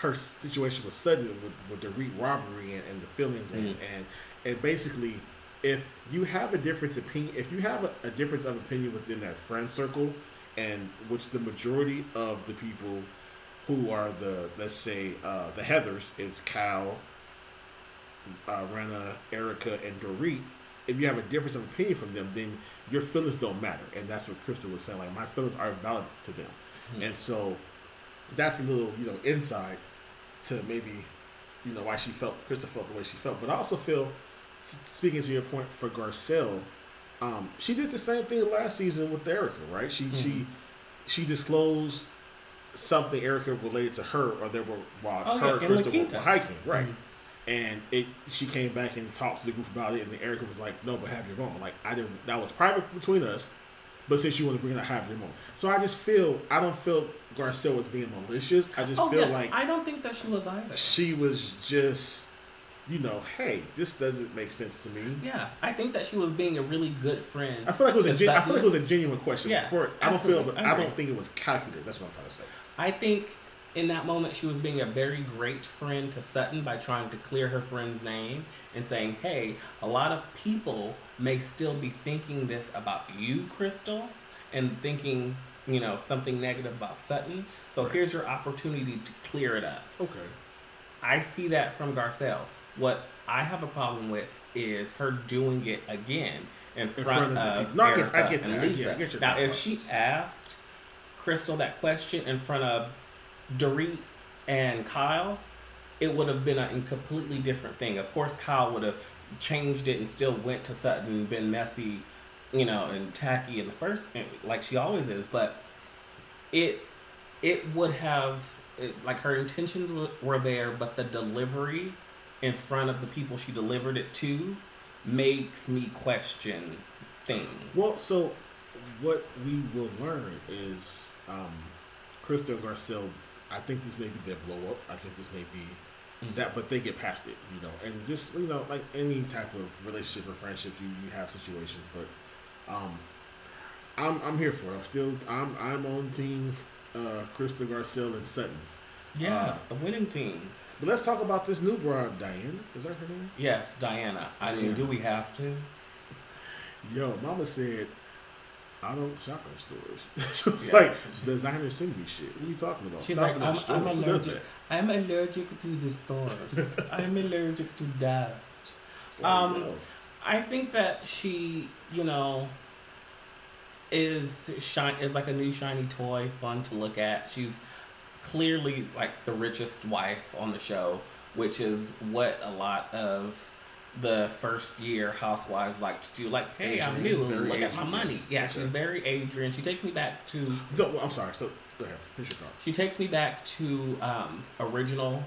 her situation with Sutton with, with the Reed robbery and, and the feelings, and, Mhm. and and basically, if you have a difference opinion, if you have a, a difference of opinion within that friend circle, and which the majority of the people who are the let's say uh, the Heathers is Kyle, uh, Rinna, Erika, and Dorit, if you have a difference of opinion from them, then your feelings don't matter. And that's what Crystal was saying. Like, my feelings are valid to them. And so that's a little, you know, insight to maybe, you know, why she felt, Crystal felt the way she felt. But I also feel, speaking to your point for Garcelle, um, she did the same thing last season with Erika, right? She, she, she disclosed something Erika related to her, or they were while Oh, her yeah, and in La Crystal were, were hiking, right? Mhm. And it, she came back and talked to the group about it, and then Erika was like, "No, but have your moment." Like I didn't. That was private between us, but since you want to bring it up, have your moment. So I just feel I don't feel Garcelle was being malicious. I just Oh feel yeah, like I don't think that she was either. she was just, you know, hey, this doesn't make sense to me. Yeah, I think that she was being a really good friend. I feel like it was a gen- I feel like it was a genuine question. Yeah, For I don't feel, but I I don't think it was calculated. That's what I'm trying to say. I think in that moment she was being a very great friend to Sutton by trying to clear her friend's name and saying, "Hey, a lot of people may still be thinking this about you, Crystal, and thinking." You know something negative about Sutton, so Right. here's your opportunity to clear it up. Okay. I see that from Garcelle. What I have a problem with is her doing it again in front, front of the of. No, I get- Erika I get and. I get- Lisa. I get now, if she asked Crystal that question in front of Dorit and Kyle, it would have been a completely different thing. Of course, Kyle would have changed it and still went to Sutton and been messy, you know, and tacky in the first, like she always is. But it it would have it, like her intentions were there, but the delivery in front of the people she delivered it to makes me question things. Well, so what we will learn is um, Crystal Garcelle. I think this may be their blow up. I think this may be Mhm. that, but they get past it, you know. And just you know, like any type of relationship or friendship, you, you have situations, but um, I'm I'm here for it. I'm still I'm I'm on team uh, Crystal Garcelle and Sutton. yes, the winning team. But let's talk about this new broad, Diana. Is that her name? Yes, Diana. I mean, do we have to? Yo, Mama said, I don't shop in stores. she was Yeah. like, designers send me shit. What are you talking about? She's Stop like, I'm. I'm allergic. I'm allergic to the stores. I'm allergic to dust. Like, Um, I think that she, you know, is shine is like a new shiny toy, fun to look at. She's clearly like the richest wife on the show, which is what a lot of the first year housewives like to do. Like, hey, I'm new. Look at my money. Yeah, she's very Adrienne. She takes me back to So, well, I'm sorry. So, go ahead. Finish your thought. she takes me back to um, original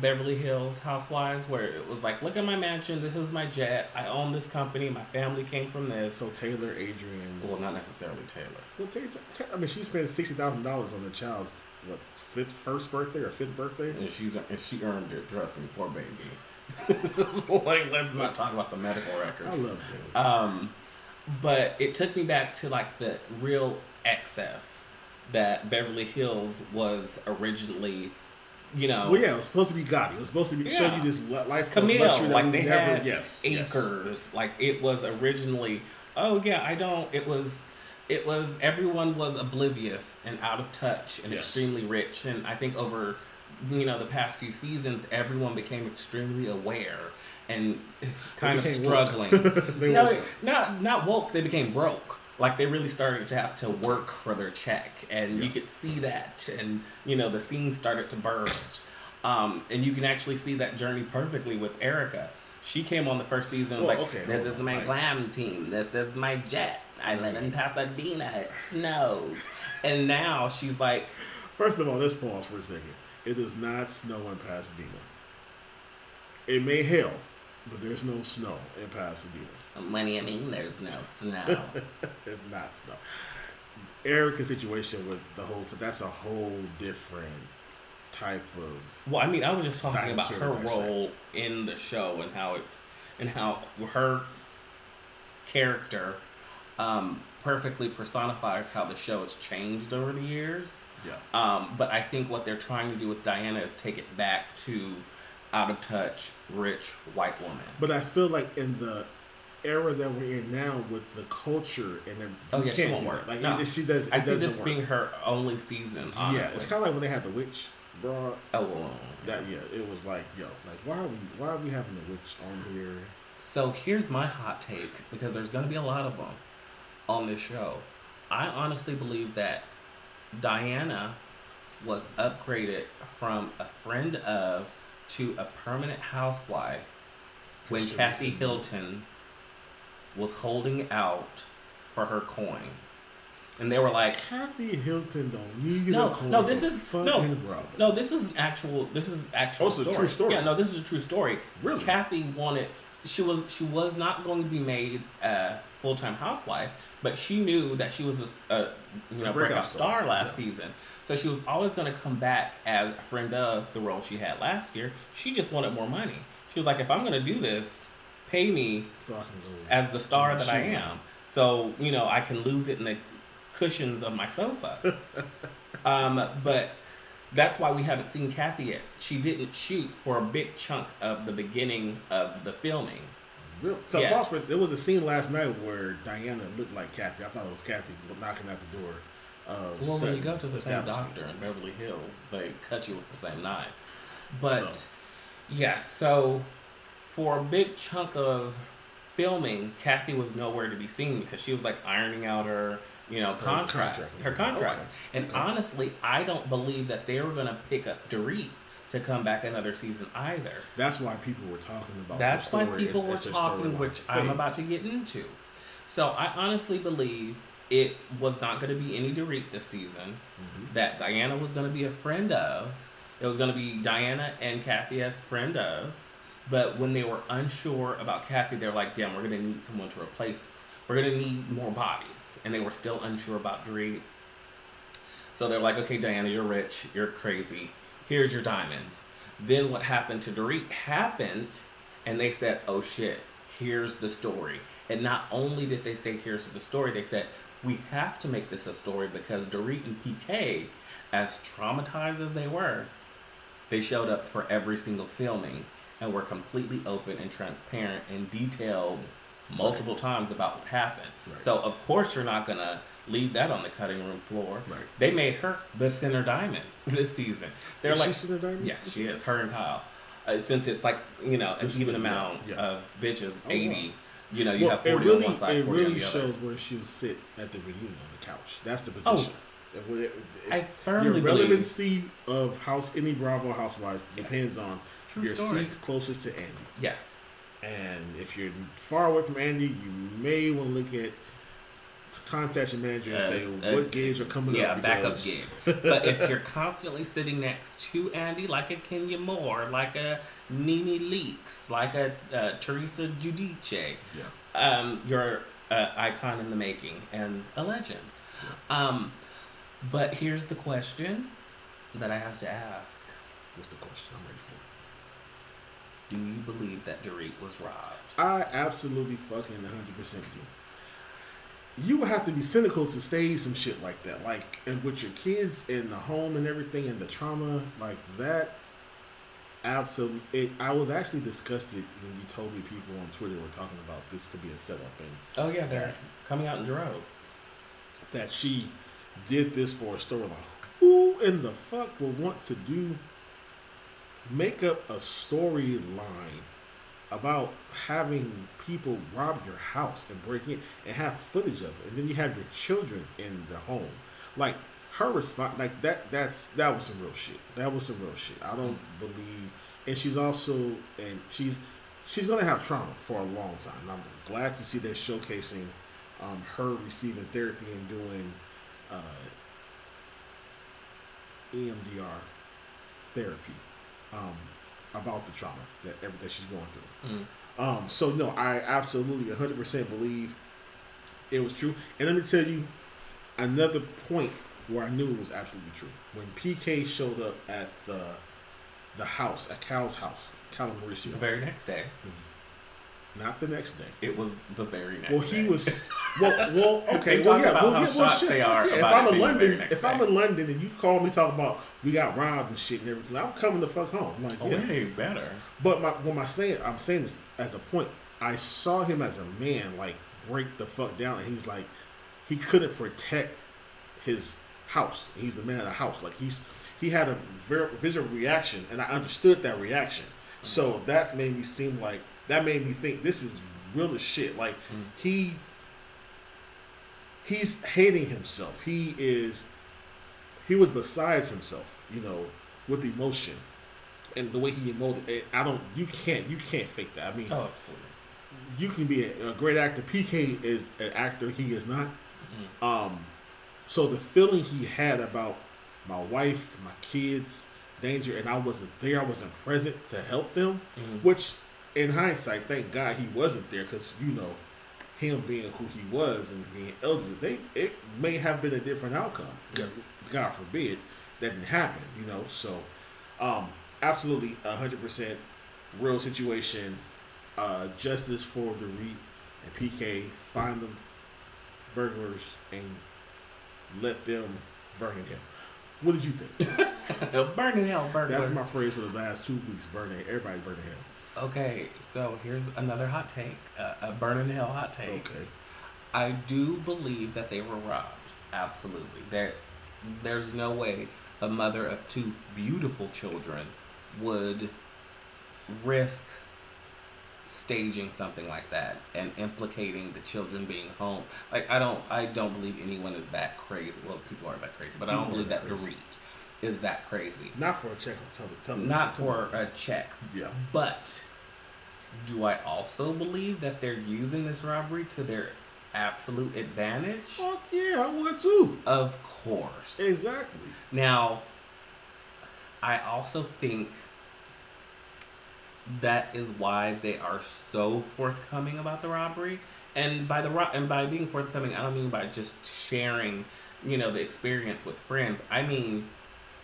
Beverly Hills Housewives, where it was like, look at my mansion. This is my jet. I own this company. My family came from this. So, Taylor, Adrienne. Well, not necessarily Taylor. Well, Taylor, I mean, she spent $60,000 on the child's, what, fifth, first birthday or fifth birthday? And she's and she earned it. Trust me, poor baby. like, let's not talk about the medical records. I love Taylor. Um, but it took me back to like the real excess that Beverly Hills was originally. You know, well, yeah, it was supposed to be Gotti. It was supposed to be show you this li- life Camille, luxury that like they never. had yes, yes. acres. Like it was originally. Oh yeah, I don't. It was. It was everyone was oblivious and out of touch and Yes. extremely rich. And I think over, you know, the past few seasons, everyone became extremely aware and kind of struggling. They no, not not woke. They became broke. Like they really started to have to work for their check, and you could see that. And you know, the scene started to burst. Um, and you can actually see that journey perfectly with Erika. She came on the first season Well, like, okay, "This is on, my glam team. This is my jet. I live in Pasadena. It snows." And now she's like, First of all, let's pause for a second. It does not snow in Pasadena. It may hail, but there's no snow in Pasadena. "What do you mean? There's no snow?" It's not snow. Erika's situation with the whole that's a whole different type of Well, I mean, I was just talking about her role in the show and how it's and how her character um, perfectly personifies how the show has changed over the years. yeah. Um, but I think what they're trying to do with Diana is take it back to out of touch, rich white woman. But I feel like in the era that we're in now with the culture and the Oh, yeah, she won't work. that. Like No. it, she does. It I see this work. being her only season. Honestly. yeah, it's kind of like when they had the witch Bro, oh well. That yeah, it was like yo, like why are we why are we having the witch on here? So here's my hot take because there's going to be a lot of them on this show. I honestly believe that Diana was upgraded from a friend of to a permanent housewife when Sure. Kathy Hilton was holding out for her coins. and they were like, Kathy Hilton don't need No, a call no, this is- no. Bravo. No, this is actual. This is actual. Oh, story. true story. Yeah, no, this is a true story. Really? Kathy wanted. She was. She was not going to be made a full time housewife, but she knew that she was a, a you know breakout breakout star, star last yeah. season. So she was always going to come back as a friend of the role she had last year. She just wanted more money. She was like, if I'm going to do this, pay me So I can as the star that I am. So, you know, I can lose it in the cushions of my sofa. um, but that's why we haven't seen Kathy yet. She didn't shoot for a big chunk of the beginning of the filming. Real, so Yes. pause for- there was a scene last night where Diana looked like Kathy. I thought it was Kathy knocking at the door. Of Well, when you go to the same doctor in Beverly Hills, they cut you with the same knives. But So. yes, so for a big chunk of filming, Kathy was nowhere to be seen because she was like ironing out her, you know, contracts, contract. her contracts. Okay. And Okay. honestly, I don't believe that they were going to pick up Dorit to come back another season either. That's why people were talking about. That's why people as- were as talking, which I'm about to get into. So I honestly believe it was not going to be any Dorit this season. Mhm. That Diana was going to be a friend of. It was going to be Diana and Kathy as friend of. But when they were unsure about Kathy, they're like, "Damn, we're going to need someone to replace. We're going to need more bodies." And they were still unsure about Dorit. So they're like, "Okay, Diana, you're rich. You're crazy. Here's your diamond." Then what happened to Dorit happened, and they said, "Oh shit, here's the story." And not only did they say, "Here's the story," they said, "We have to make this a story because Dorit and PK, as traumatized as they were, they showed up for every single filming and were completely open and transparent and detailed multiple times about what happened. Right. So of course you're not gonna leave that on the cutting room floor. Right. They made her the center diamond this season. They're Is like, she Center Diamond yes, she is. Her and Kyle. Uh, since it's like you know an even amount yeah. of bitches, Oh, eighty. wow. You know, you well, have forty really, on one side, it really on the shows where she'll sit at the reunion on the couch. That's the Oh. position. It- it- it- I firmly your believe relevancy of House any Bravo Housewives depends on True your story. seat closest to Andy. yes. And if you're far away from Andy, you may want to look at contact your manager and Uh, say uh, what gigs are coming up. Yeah, up. backup because- gig. But if you're constantly sitting next to Andy, like a Kenya Moore, like a Nene Leakes, like a uh, Teresa Giudice, Yeah. um, you're an icon in the making and a legend. Um, but here's the question that I have to ask: What's the question? I'm ready for. Do you believe that Dorit was robbed? I absolutely fucking 100% do. You would have to be cynical to stage some shit like that. Like, and with your kids in the home and everything and the trauma, like that. Absolutely. It, I was actually disgusted when you told me people on Twitter were talking about this could be a setup and Oh yeah, they're coming out in droves. that she did this for a storyline. Who in the fuck would want to do make up a storyline about having people rob your house and break in and have footage of it, and then you have your children in the home, like her response, like that. That's that was some real shit. That was some real shit. I don't believe, and she's also and she's she's gonna have trauma for a long time. And I'm glad to see they're showcasing um, her receiving therapy and doing uh, EMDR therapy um, about the trauma that everything she's going through. Mm. Um, so no, I absolutely 100% believe it was true. And let me tell you another point where I knew it was absolutely true. When PK showed up at the the house, at Kyle's house, Kyle and Mauricio, The very next day, not the next day. it was the very next. Well, day. he was. Well, well, okay. Well, yeah. Well, yeah. Well, shit. they are yeah. If I'm in being the very London, if I'm in London and you call me talking about we got robbed and shit and everything, I'm coming the fuck home. Like, Oh, yeah. better. But my, what am I saying? I'm saying this as a point. I saw him as a man, like break the fuck down, and he's like, he couldn't protect his house. He's the man of the house. Like he's he had a very visual reaction, and I understood that reaction. So that's made me seem like that made me think this is real as shit. Like he he's hating himself. He is he was besides himself. You know, with emotion and the way he emoted. it- I don't. You can't. You can't fake that. I mean, Oh, you can be a, a great actor. PK is an actor. He is not. Mm-hmm. Um, So the feeling he had about my wife, my kids, danger, and I wasn't there, I wasn't present to help them, Mhm. which in hindsight, thank God he wasn't there because, you know, him being who he was and being elderly, they it may have been a different outcome. Yeah. God forbid that didn't happen, you know. So, um, absolutely, hundred percent real situation. Uh, justice for Dorit and PK. Find them burglars and let them burn in hell. What did you think? burn in hell burglar. That's my phrase for the last two weeks. Burning everybody burn in hell. Okay, so here's another hot take, uh, a burning hell hot take. Okay. I do believe that they were robbed. Absolutely. There, there's no way a mother of two beautiful children would risk staging something like that and implicating the children being home. Like I don't, I don't believe anyone is that crazy. Well, people are that crazy, but I don't believe that. Dorit is that crazy. Not for a check on tele- television. Not for a check, Yeah. but do I also believe that they're using this robbery to their absolute advantage? Fuck yeah, I would too. Of course. Exactly. Now, I also think that is why they are so forthcoming about the robbery. And by the ro- and by being forthcoming, I don't mean by just sharing, you know, the experience with friends. I mean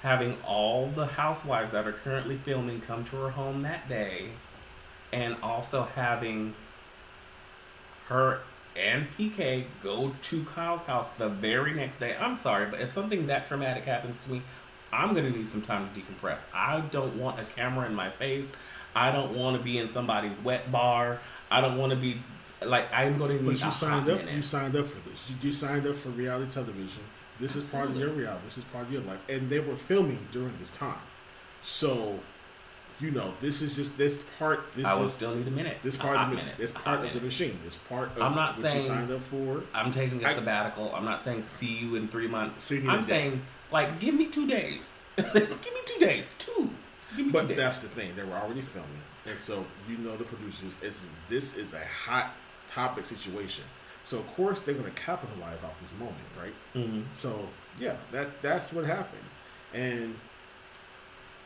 having all the housewives that are currently filming come to her home that day, and also having her and PK go to Kyle's house the very next day. I'm sorry, but if something that traumatic happens to me, I'm gonna need some time to decompress. I don't want a camera in my face. I don't want to be in somebody's wet bar. I don't want to be like I'm gonna need. But you signed up. You signed up for this. You, you signed up for reality television. This is part of your reality. This is part of your life, and they were filming during this time. So, you know, this is just this part. This I will is still need a minute. this part of the minute. A part of the machine. It's part of I'm not what saying- you signed up for. I'm taking a I- sabbatical. I'm not saying see you in three months. I'm in a day. saying like give me two days. give me two days. Two. Give me two But days. that's the thing. They were already filming, and so you know the producers. It's this is a hot topic situation. So of course they're going to capitalize off this moment, right? Mhm. So yeah, that that's what happened. And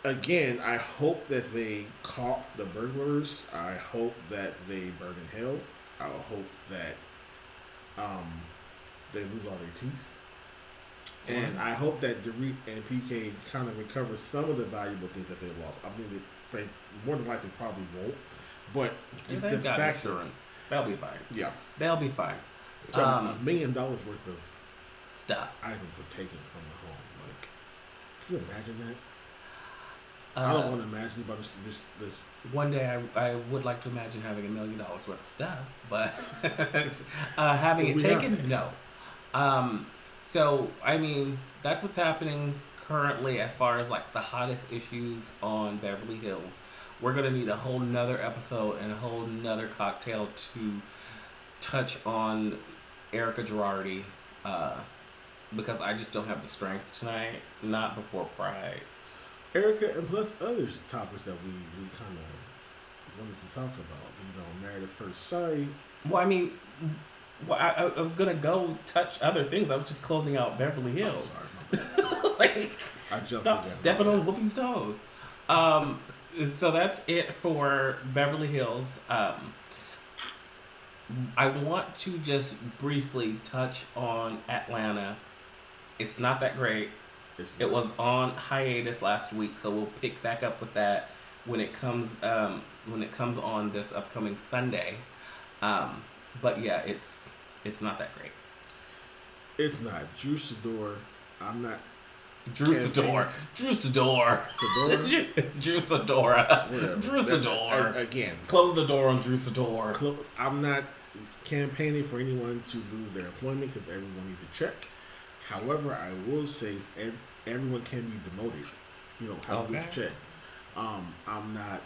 again, I hope that they caught the burglars. I hope that they burn in hell. I hope that um, they lose all their teeth. And I hope that Dorit and PK kind of recover some of the valuable things that they lost. I mean, they, more than likely probably won't. But just the got fact that. They'll be fine. yeah, They'll be fine. so Um, a million dollars worth of Stuff. items were taken from the home. Like, can you imagine that? I don't Uh, want to imagine about this. This, this One day I, I would like to imagine having a million dollars worth of stuff, but uh, having it taken, have- no. Um, so, I mean, that's what's happening currently as far as like the hottest issues on Beverly Hills. We're going to need a whole nother episode and a whole nother cocktail to touch on Erika Girardi uh, because I just don't have the strength tonight, not before Pride. Erika and plus other topics that we we kind of wanted to talk about. You know, married at first sight. Well, I mean, well, I, I was gonna go touch other things. I was just closing out Beverly Oh, Hills. sorry, my bad. like, I jumped. stop stepping on Whoopi's toes. Um, so that's it for Beverly Hills. Um, I want to just briefly touch on Atlanta. It's not that great. It's It was on hiatus last week, so we'll pick back up with that when it comes um, when it comes on this upcoming Sunday. Um, but yeah, it's it's not that great. It's not Drew Sidor. I'm not Drew. Sidor, Drew Sidor, Sidor. it's Drew Sidora, Whatever. Drew Sidor. Again, Close the door on Drew Sidor. I'm not campaigning for anyone to lose their employment because everyone needs a check. However, I will say everyone can be demoted. You know, have a Okay. good check. Um, I'm not.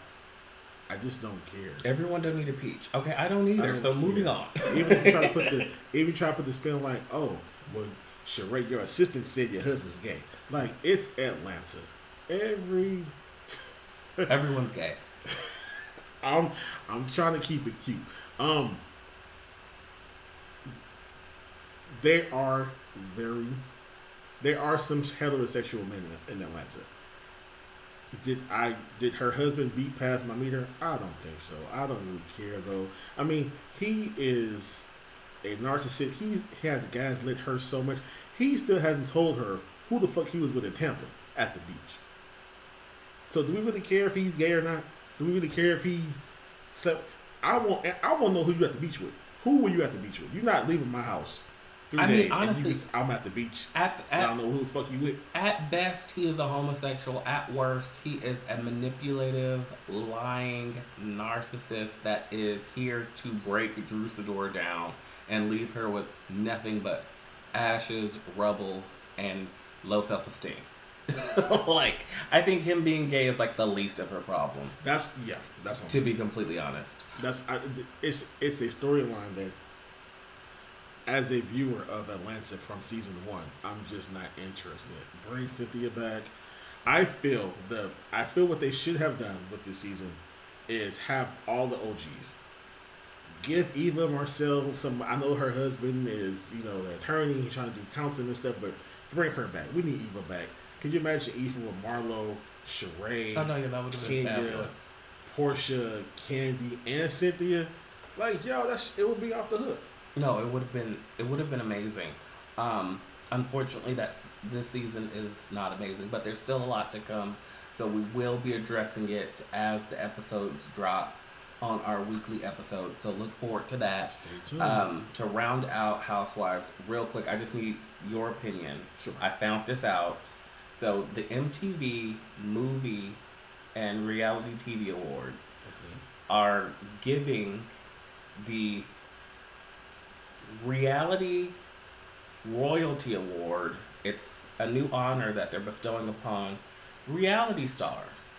I just don't care. Everyone doesn't need a peach. Okay, I don't either. I don't so care. moving on. even if you try to put the even try to put the spin like, oh, well, Sheree, your assistant said your husband's gay. Like it's Atlanta. Every Everyone's gay. I'm I'm trying to keep it cute. Um, they are very there are some heterosexual men in, Atlanta. Did I did her husband beat past my meter? I don't think so. I don't really care though. I mean, he is a narcissist. He's, he has gaslit her so much. He still hasn't told her who the fuck he was with in Tampa at the beach. So do we really care if he's gay or not? Do we really care if he's slept? I want I want to know who you at the beach with. Who were you at the beach with? You're not leaving my house three I mean, days. honestly, and just, I'm at the beach. At, and I don't know who the fuck you with. at best, he is a homosexual. At worst, he is a manipulative, lying narcissist that is here to break Drew Sidor down and leave her with nothing but ashes, rubble, and low self esteem. like, I think him being gay is like the least of her problem, That's yeah. That's what I'm to saying. be completely honest. That's I, it's it's a storyline that, as a viewer of Atlanta from season one, I'm just not interested. Bring Cynthia back. I feel the I feel what they should have done with this season is have all the OGs. Give Eva Marcille some. I know her husband is you know the attorney. He's trying to do counseling and stuff, but bring her back. We need Eva back. Can you imagine Eva with Marlo, Sheree? I know would have been Kenya. Porsha, Kandi, and Cynthia, like yo, that's it would be off the hook. No, it would have been it would have been amazing. Um, unfortunately, that's this season is not amazing, but there's still a lot to come. So we will be addressing it as the episodes drop on our weekly episode. So look forward to that. Stay tuned. Um, to round out Housewives, real quick, I just need your opinion. Sure. I found this out. So the MTV Movie and Reality TV Awards okay. are giving the Reality Royalty Award. It's a new honor that they're bestowing upon reality stars.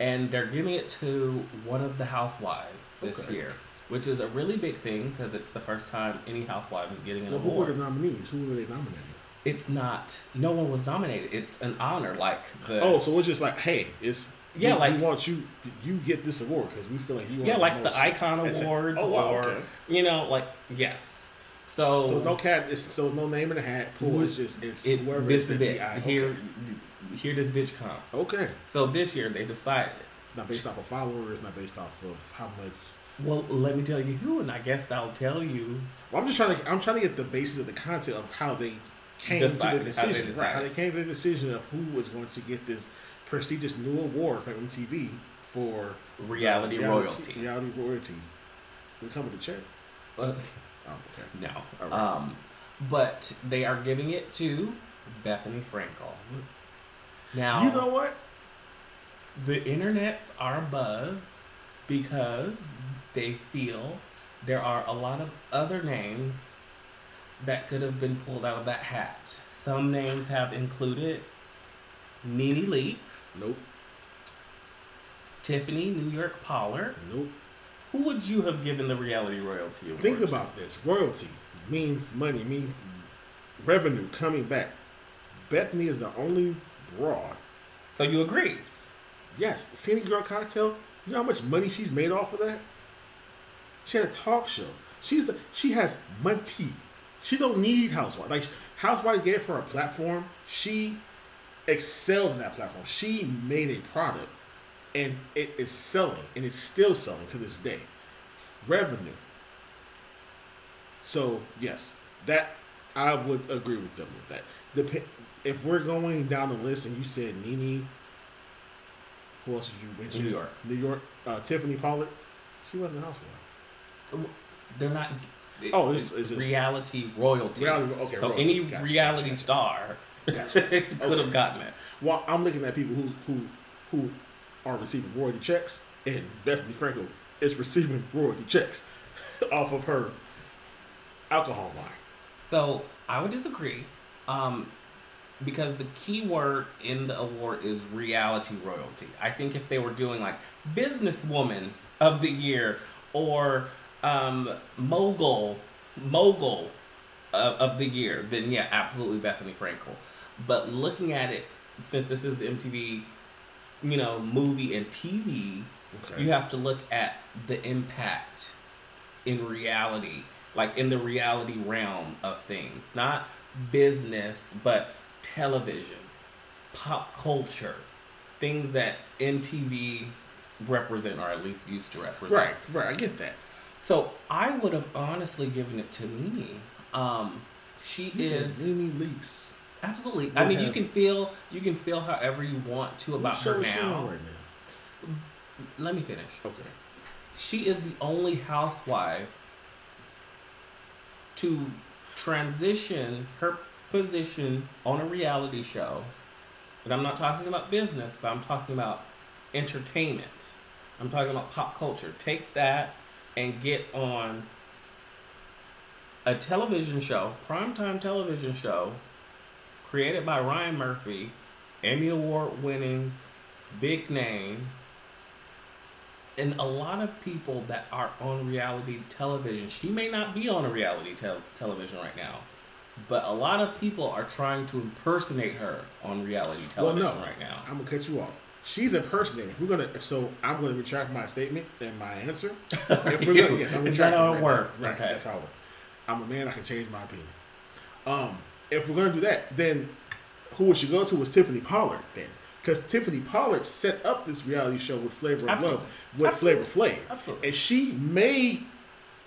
And they're giving it to one of the housewives this Okay. year, which is a really big thing because it's the first time any housewife is getting an Well, who were the nominees? Who were they nominating? it's not, no one was nominated. It's an honor. Like the. Oh, so it's just like, hey, it's Yeah, we, like- we want you, you get this award because we feel like you. yeah, like the most- Icon Awards oh, wow, or, okay. you know, like, yes. So, So no cat. It's, so no name in the hat. Pool. Mhm. It's just it's it, whoever. this is it. eye. Here, here this bitch come. Okay. okay. So this year they decided. Not based off of followers. Not based off of how much. Well, let me tell you who, and I guess I'll tell you. Well, I'm just trying to. I'm trying to get the basis of the content of how they came Decided, to the how they decision. Right. How they came to the decision of who was going to get this prestigious new award from MTV for Reality uh, royalty. Reality royalty. We come with a check. Uh, Oh, okay. no. Right. Um, but they are giving it to Bethenny Frankel. Now you know what? the internets are buzz because they feel there are a lot of other names that could have been pulled out of that hat. Some names have included Nene Leakes, Nope. Tiffany New York Pollard. Nope. Who would you have given the reality royalty award? Think about this. Royalty means money, means revenue coming back. Bethenny is the only broad. So you agree? Yes, Skinnygirl Cocktail. You know how much money she's made off of that? She had a talk show. She's the, she has money. She don't need Housewives. Like Housewives gave her a platform. She excelled in that platform. She made a product, and it is selling, and it's still selling to this day. Revenue. So yes, that I would agree with them with that. Dep- if we're going down the list, and you said Nene, who else did you mention? New York. New York. Uh, Tiffany Pollard. She wasn't a housewife. They're not. Oh, it's, it's- it's reality royalty. Reality- okay, So royalty. any Gotcha, reality gotcha, star Gotcha. could Okay. have gotten it. Well, I'm looking at people who who who are receiving royalty checks, and Bethenny Frankel is receiving royalty checks off of her alcohol line. So I would disagree, um, because the key word in the award is reality royalty. I think if they were doing like businesswoman of the year or um, mogul mogul of, of the year, then yeah, absolutely Bethenny Frankel. But looking at it, since this is the MTV, you know, movie and TV, Okay. you have to look at the impact in reality, like in the reality realm of things, not business, but television, pop culture, things that MTV represent or at least used to represent. Right, right. I get that. So I would have honestly given it to Nene. Um, she is Nene Leakes. Absolutely. I mean, you can feel you can feel however you want to about her is she on now. right now. Let me finish. Okay. She is the only housewife to transition her position on a reality show. And I'm not talking about business, but I'm talking about entertainment. I'm talking about pop culture. Take that and get on a television show, primetime television show, created by Ryan Murphy, Emmy Award winning, big name, and a lot of people that are on reality television, she may not be on a reality tel- television right now, but a lot of people are trying to impersonate her on reality television Well, no. right now. I'm gonna cut you off. She's impersonating. If we're gonna, so I'm gonna retract my statement and my answer. If we're gonna, yes, I'm Is that retracting how it right now. Right, Okay. that's how it works. I'm a man. I can change my opinion. Um, if we're gonna do that, then who we should go to was Tiffany Pollard then, because Tiffany Pollard set up this reality show with Flavor of Love with Absolutely. Flavor Flav, Absolutely. and she made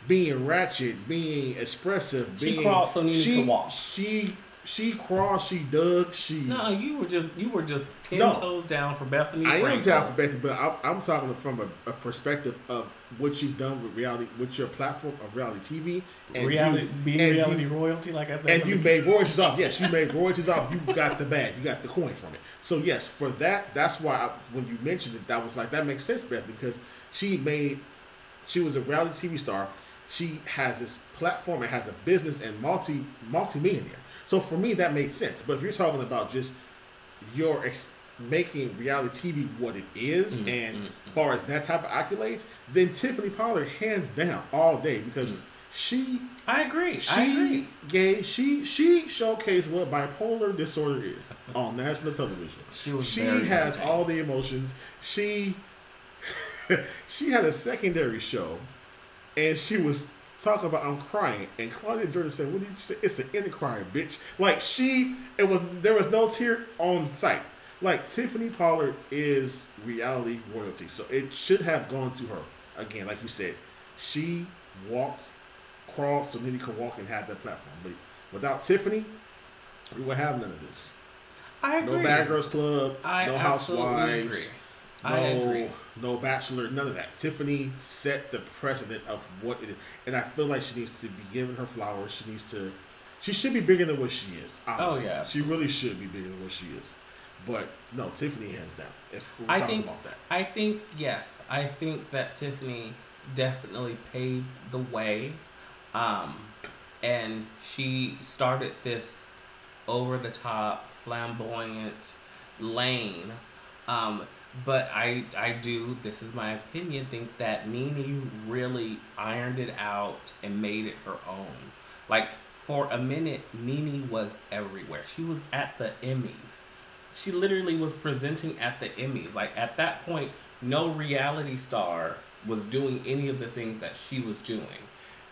being ratchet, being expressive, She being crawled so Nene she, could walk. She she crawled, she dug, she. No, you were just you were just ten No. toes down for Bethenny. I am down for Bethenny, but I'm, I'm talking from a, a perspective of what you've done with reality, with your platform of reality TV, and reality you, being and reality you, royalty, like I said. and you made royalties off. Yes, you made royalties off. You got the bag, you got the coin from it. So yes, for that, that's why I, when you mentioned it, that was like that makes sense, Beth, because she made, she was a reality TV star. She has this platform and has a business and multi multi millionaire. So for me, that made sense. But if you're talking about just your ex- making reality TV what it is, Mm, and mm, as far as that type of accolades, then Tiffany Pollard hands down all day because Mm. she I agree. I agree. she gave she she showcased what bipolar disorder is on national television. She was She has all the emotions. She she had a secondary show, and she was talking about I'm crying, and Claudia Jordan said, "What did you say? It's an inner crying, bitch." Like she, it was there was no tear on sight. Like Tiffany Pollard is reality royalty, so it should have gone to her again. Like you said, she walked, crawled, so Nene could walk and have that platform. But without Tiffany, we would have none of this. I agree. No Bad Girls Club, I no Housewives, agree. I agree. no no Bachelor, none of that. Tiffany set the precedent of what it is, and I feel like she needs to be given her flowers. She needs to, she should be bigger than what she is. Honestly. Oh, yeah, she really should be bigger than what she is. But no, Tiffany hands down. If we're I talking think about that, I think yes, I think that Tiffany definitely paved the way, um, and she started this over the top, flamboyant lane. Um, but I I do this is my opinion think that Nene really ironed it out and made it her own. Like for a minute, Nene was everywhere. She was at the Emmys she literally was presenting at the Emmys. Like at that point, no reality star was doing any of the things that she was doing.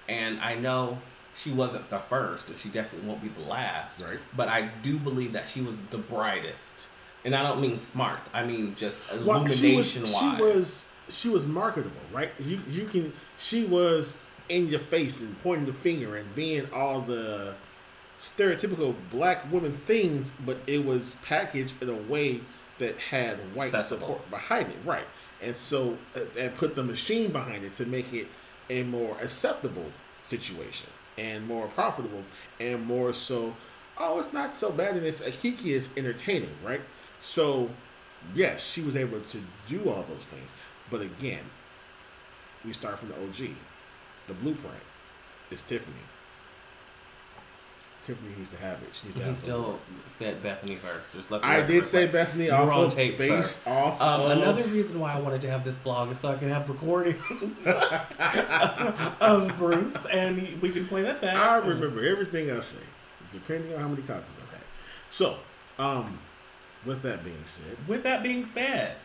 And I know she wasn't the first, and she definitely won't be the last. Right. But I do believe that she was the brightest. And I don't mean smart. I mean just well, she was illumination she was she was marketable, right? You you can she was in your face and pointing the finger and being all the stereotypical black woman things, but it was packaged in a way that had white support behind it, right? And so, uh, and put the machine behind it to make it a more acceptable situation and more profitable and more so. Oh, it's not so bad, and it's a Kiki is entertaining, right? So, yes, she was able to do all those things, but again, we start from the OG, the blueprint. is Tiffany. Tiffany needs to have it. She needs to he still said Bethenny first. Just let I did say reflect. Bethenny off on of tape, based sir. off Um, of another reason why I wanted to have this blog is so I can have recordings of Bruce, and we can play that back. I remember everything I say, depending on how many cocktails I've had. So, um, with that being said, With that being said,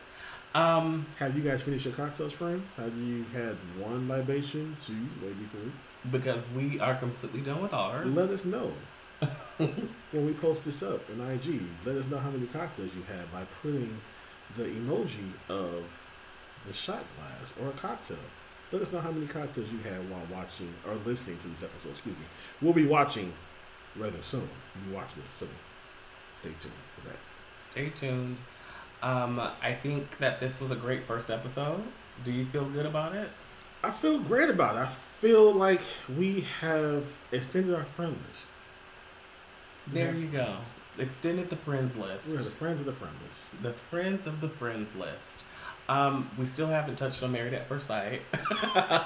um, have you guys finished your cocktails, friends? Have you had one libation, two, maybe three? Because we are completely done with ours. Let us know. when we post this up in IG, let us know how many cocktails you had by putting the emoji of the shot glass or a cocktail. Let us know how many cocktails you had while watching or listening to this episode. Excuse me. We'll be watching rather soon. We'll be watching this soon. Stay tuned for that. Stay tuned. Um, I think that this was a great first episode. Do you feel good about it? I feel great about it. I feel like we have extended our friend list. We There you go. Extended the friends list. We are the friends of the friend list. The friends of the friends list. Um, we still haven't touched on Married at First Sight.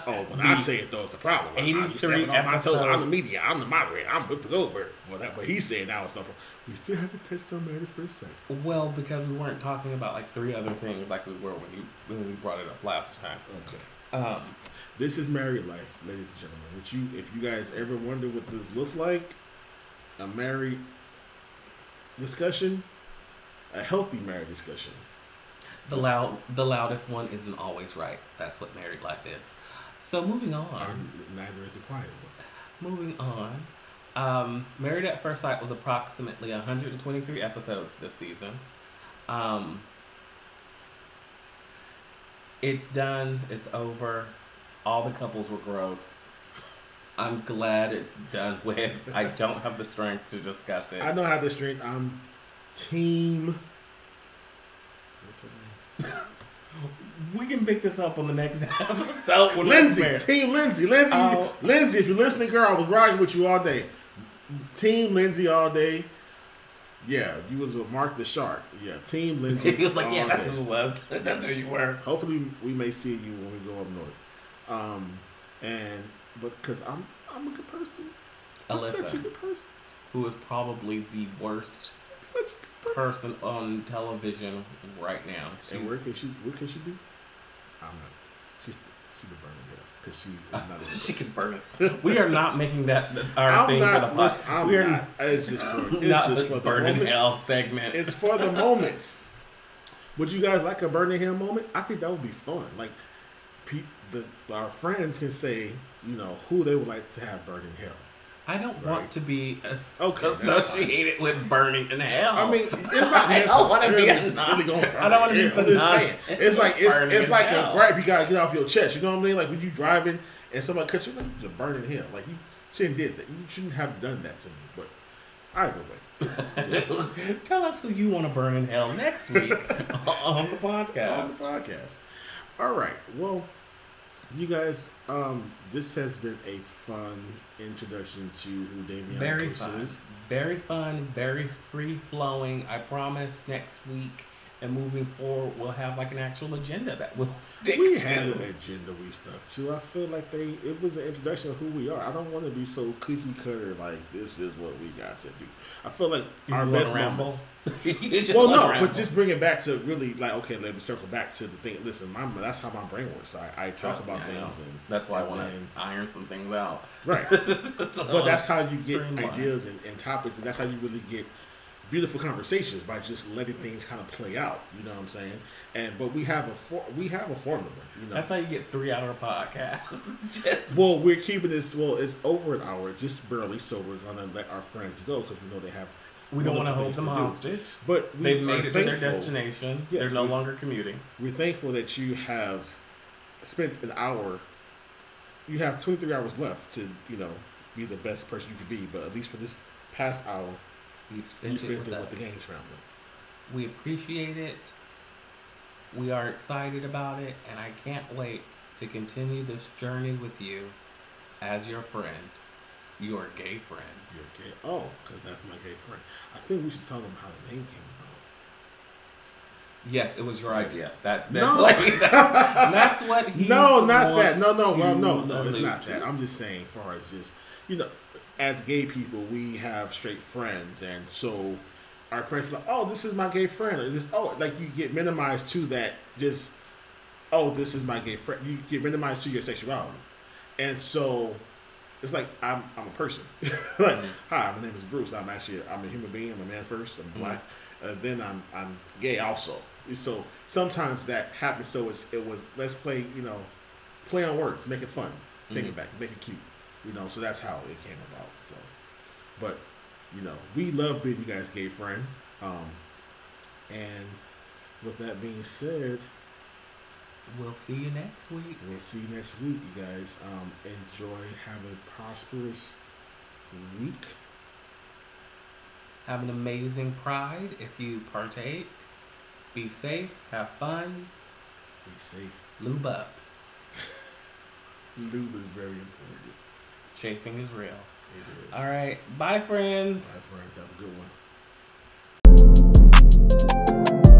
Oh, when I say it though, it's a problem. I'm 83 stepping on my I'm the media. I'm the moderator. I'm Whoopi Goldberg. Well, that what he's saying now is something. We still haven't touched on Married at First Sight. well, because we weren't talking about like three other things like we were when you when we brought it up last time. Okay. Um, This is married life, ladies and gentlemen. Would you, if you guys ever wonder what this looks like, a married discussion, a healthy married discussion. the loud the loudest one isn't always right. That's what married life is. So moving on. Um, neither is the quiet one. Moving on. Um, Married at First Sight was approximately 123 episodes this season. Um, it's done. It's over. All the couples were gross. I'm glad it's done with. I don't have the strength to discuss it. I don't have the strength. I'm team. What's her name? we can pick this up on the next episode. when Lindsay. Team Lindsay, Lindsay, Oh. Lindsay. If you're listening, girl, I was riding with you all day. Team Lindsay all day. Yeah, you was with Mark the Shark. Yeah, Team Lindsay. He was like, "Yeah, that's day. who it was. that's who you were." Hopefully, we may see you when we go up north. Um, and but because I'm I'm a good person. I'm such a Alyssa, good person. who is probably the worst such a good person. person on television right now. And where can she? What can she do? I'm not. She's she can burn in hell because she not. good she can burn it. We are not making that our I'm thing for the not. pod. I'm we are not. It's just for. It's not just the for the burn moment. hell segment. It's for the moment. Would you guys like a burning hell moment? I think that would be fun. Like, pe- the our friends can say, you know, who they would like to have burn in hell. I don't Right. want to be Okay, associated with burning in hell. I mean, it's not I don't wanna be a really going. I don't be some just saying. It's like it's, it's like a gripe you gotta get off your chest. You know what I mean? Like when you driving and somebody cuts you, like, you're burning hell. Like you shouldn't did that. You shouldn't have done that to me. But either way, just Tell us who you want to burn in hell next week on the podcast. on the podcast. All right. Well, you guys, um, this has been a fun introduction to who Damian Very Costa fun. is. Very fun, very free flowing. I promise next week and moving forward, we'll have like an actual agenda that we'll stick We to. had an agenda we stuck to. I feel like they it was an introduction of who we are. I don't want to be so cookie cutter like this is what we got to do. I feel like You our best moments. Well, no, ramble. but just bring it back to really like okay. Let me circle back to the thing. Listen, my that's how my brain works. I, I talk Trust about I know. things and That's why I want to iron some things out. right. But that's how you get ideas and, and topics, and that's how you really get beautiful conversations by just letting things kind of play out. You know what I'm saying? And but we have a for, we have a formula. You know, That's how you get three hour podcasts. Just- Well, we're keeping this. Well, it's over an hour, just barely. So we're gonna let our friends go because we know they have. we don't want to hold them to do. hostage. But we They've made it to their destination. Yes, They're no longer commuting. We're thankful that you have spent an hour. You have 23 hours left to, you know, be the best person you could be. But at least for this past hour, you spent spent it it with with us. the Gaines family. We appreciate it. We are excited about it, and I can't wait to continue this journey with you as your friend, your gay friend. You're gay. Oh, because that's my gay friend. I think we should tell them how the name came about. Yes, it was your idea. That that's, No. like, that's, that's what he no, not that. No, no, well, no, no. It's not that. I'm just saying, far as just you know, as gay people, we have straight friends, and so our friends are like, oh, this is my gay friend. Or this, oh, like you get minimized to that. Just oh, this is my gay friend. You get minimized to your sexuality, and so it's like I'm I'm a person. like, hi, my name is Bruce. I'm actually I'm a human being. I'm a man first. I'm black. Uh, then I'm I'm gay also. So sometimes that happens. So it's, it was let's play you know play on words, make it fun, take Mhm. it back, make it cute. You know, so that's how it came about. So, but you know, we love being you guys' gay friend. Um, and with that being said, we'll see you next week. We'll see you next week, you guys. Um, enjoy. Have a prosperous week. Have an amazing pride if you partake. Be safe. Have fun. Be safe. Lube up. Lube is very important. Chafing is real. It is. All right. Bye, friends. Bye, friends. Have a good one.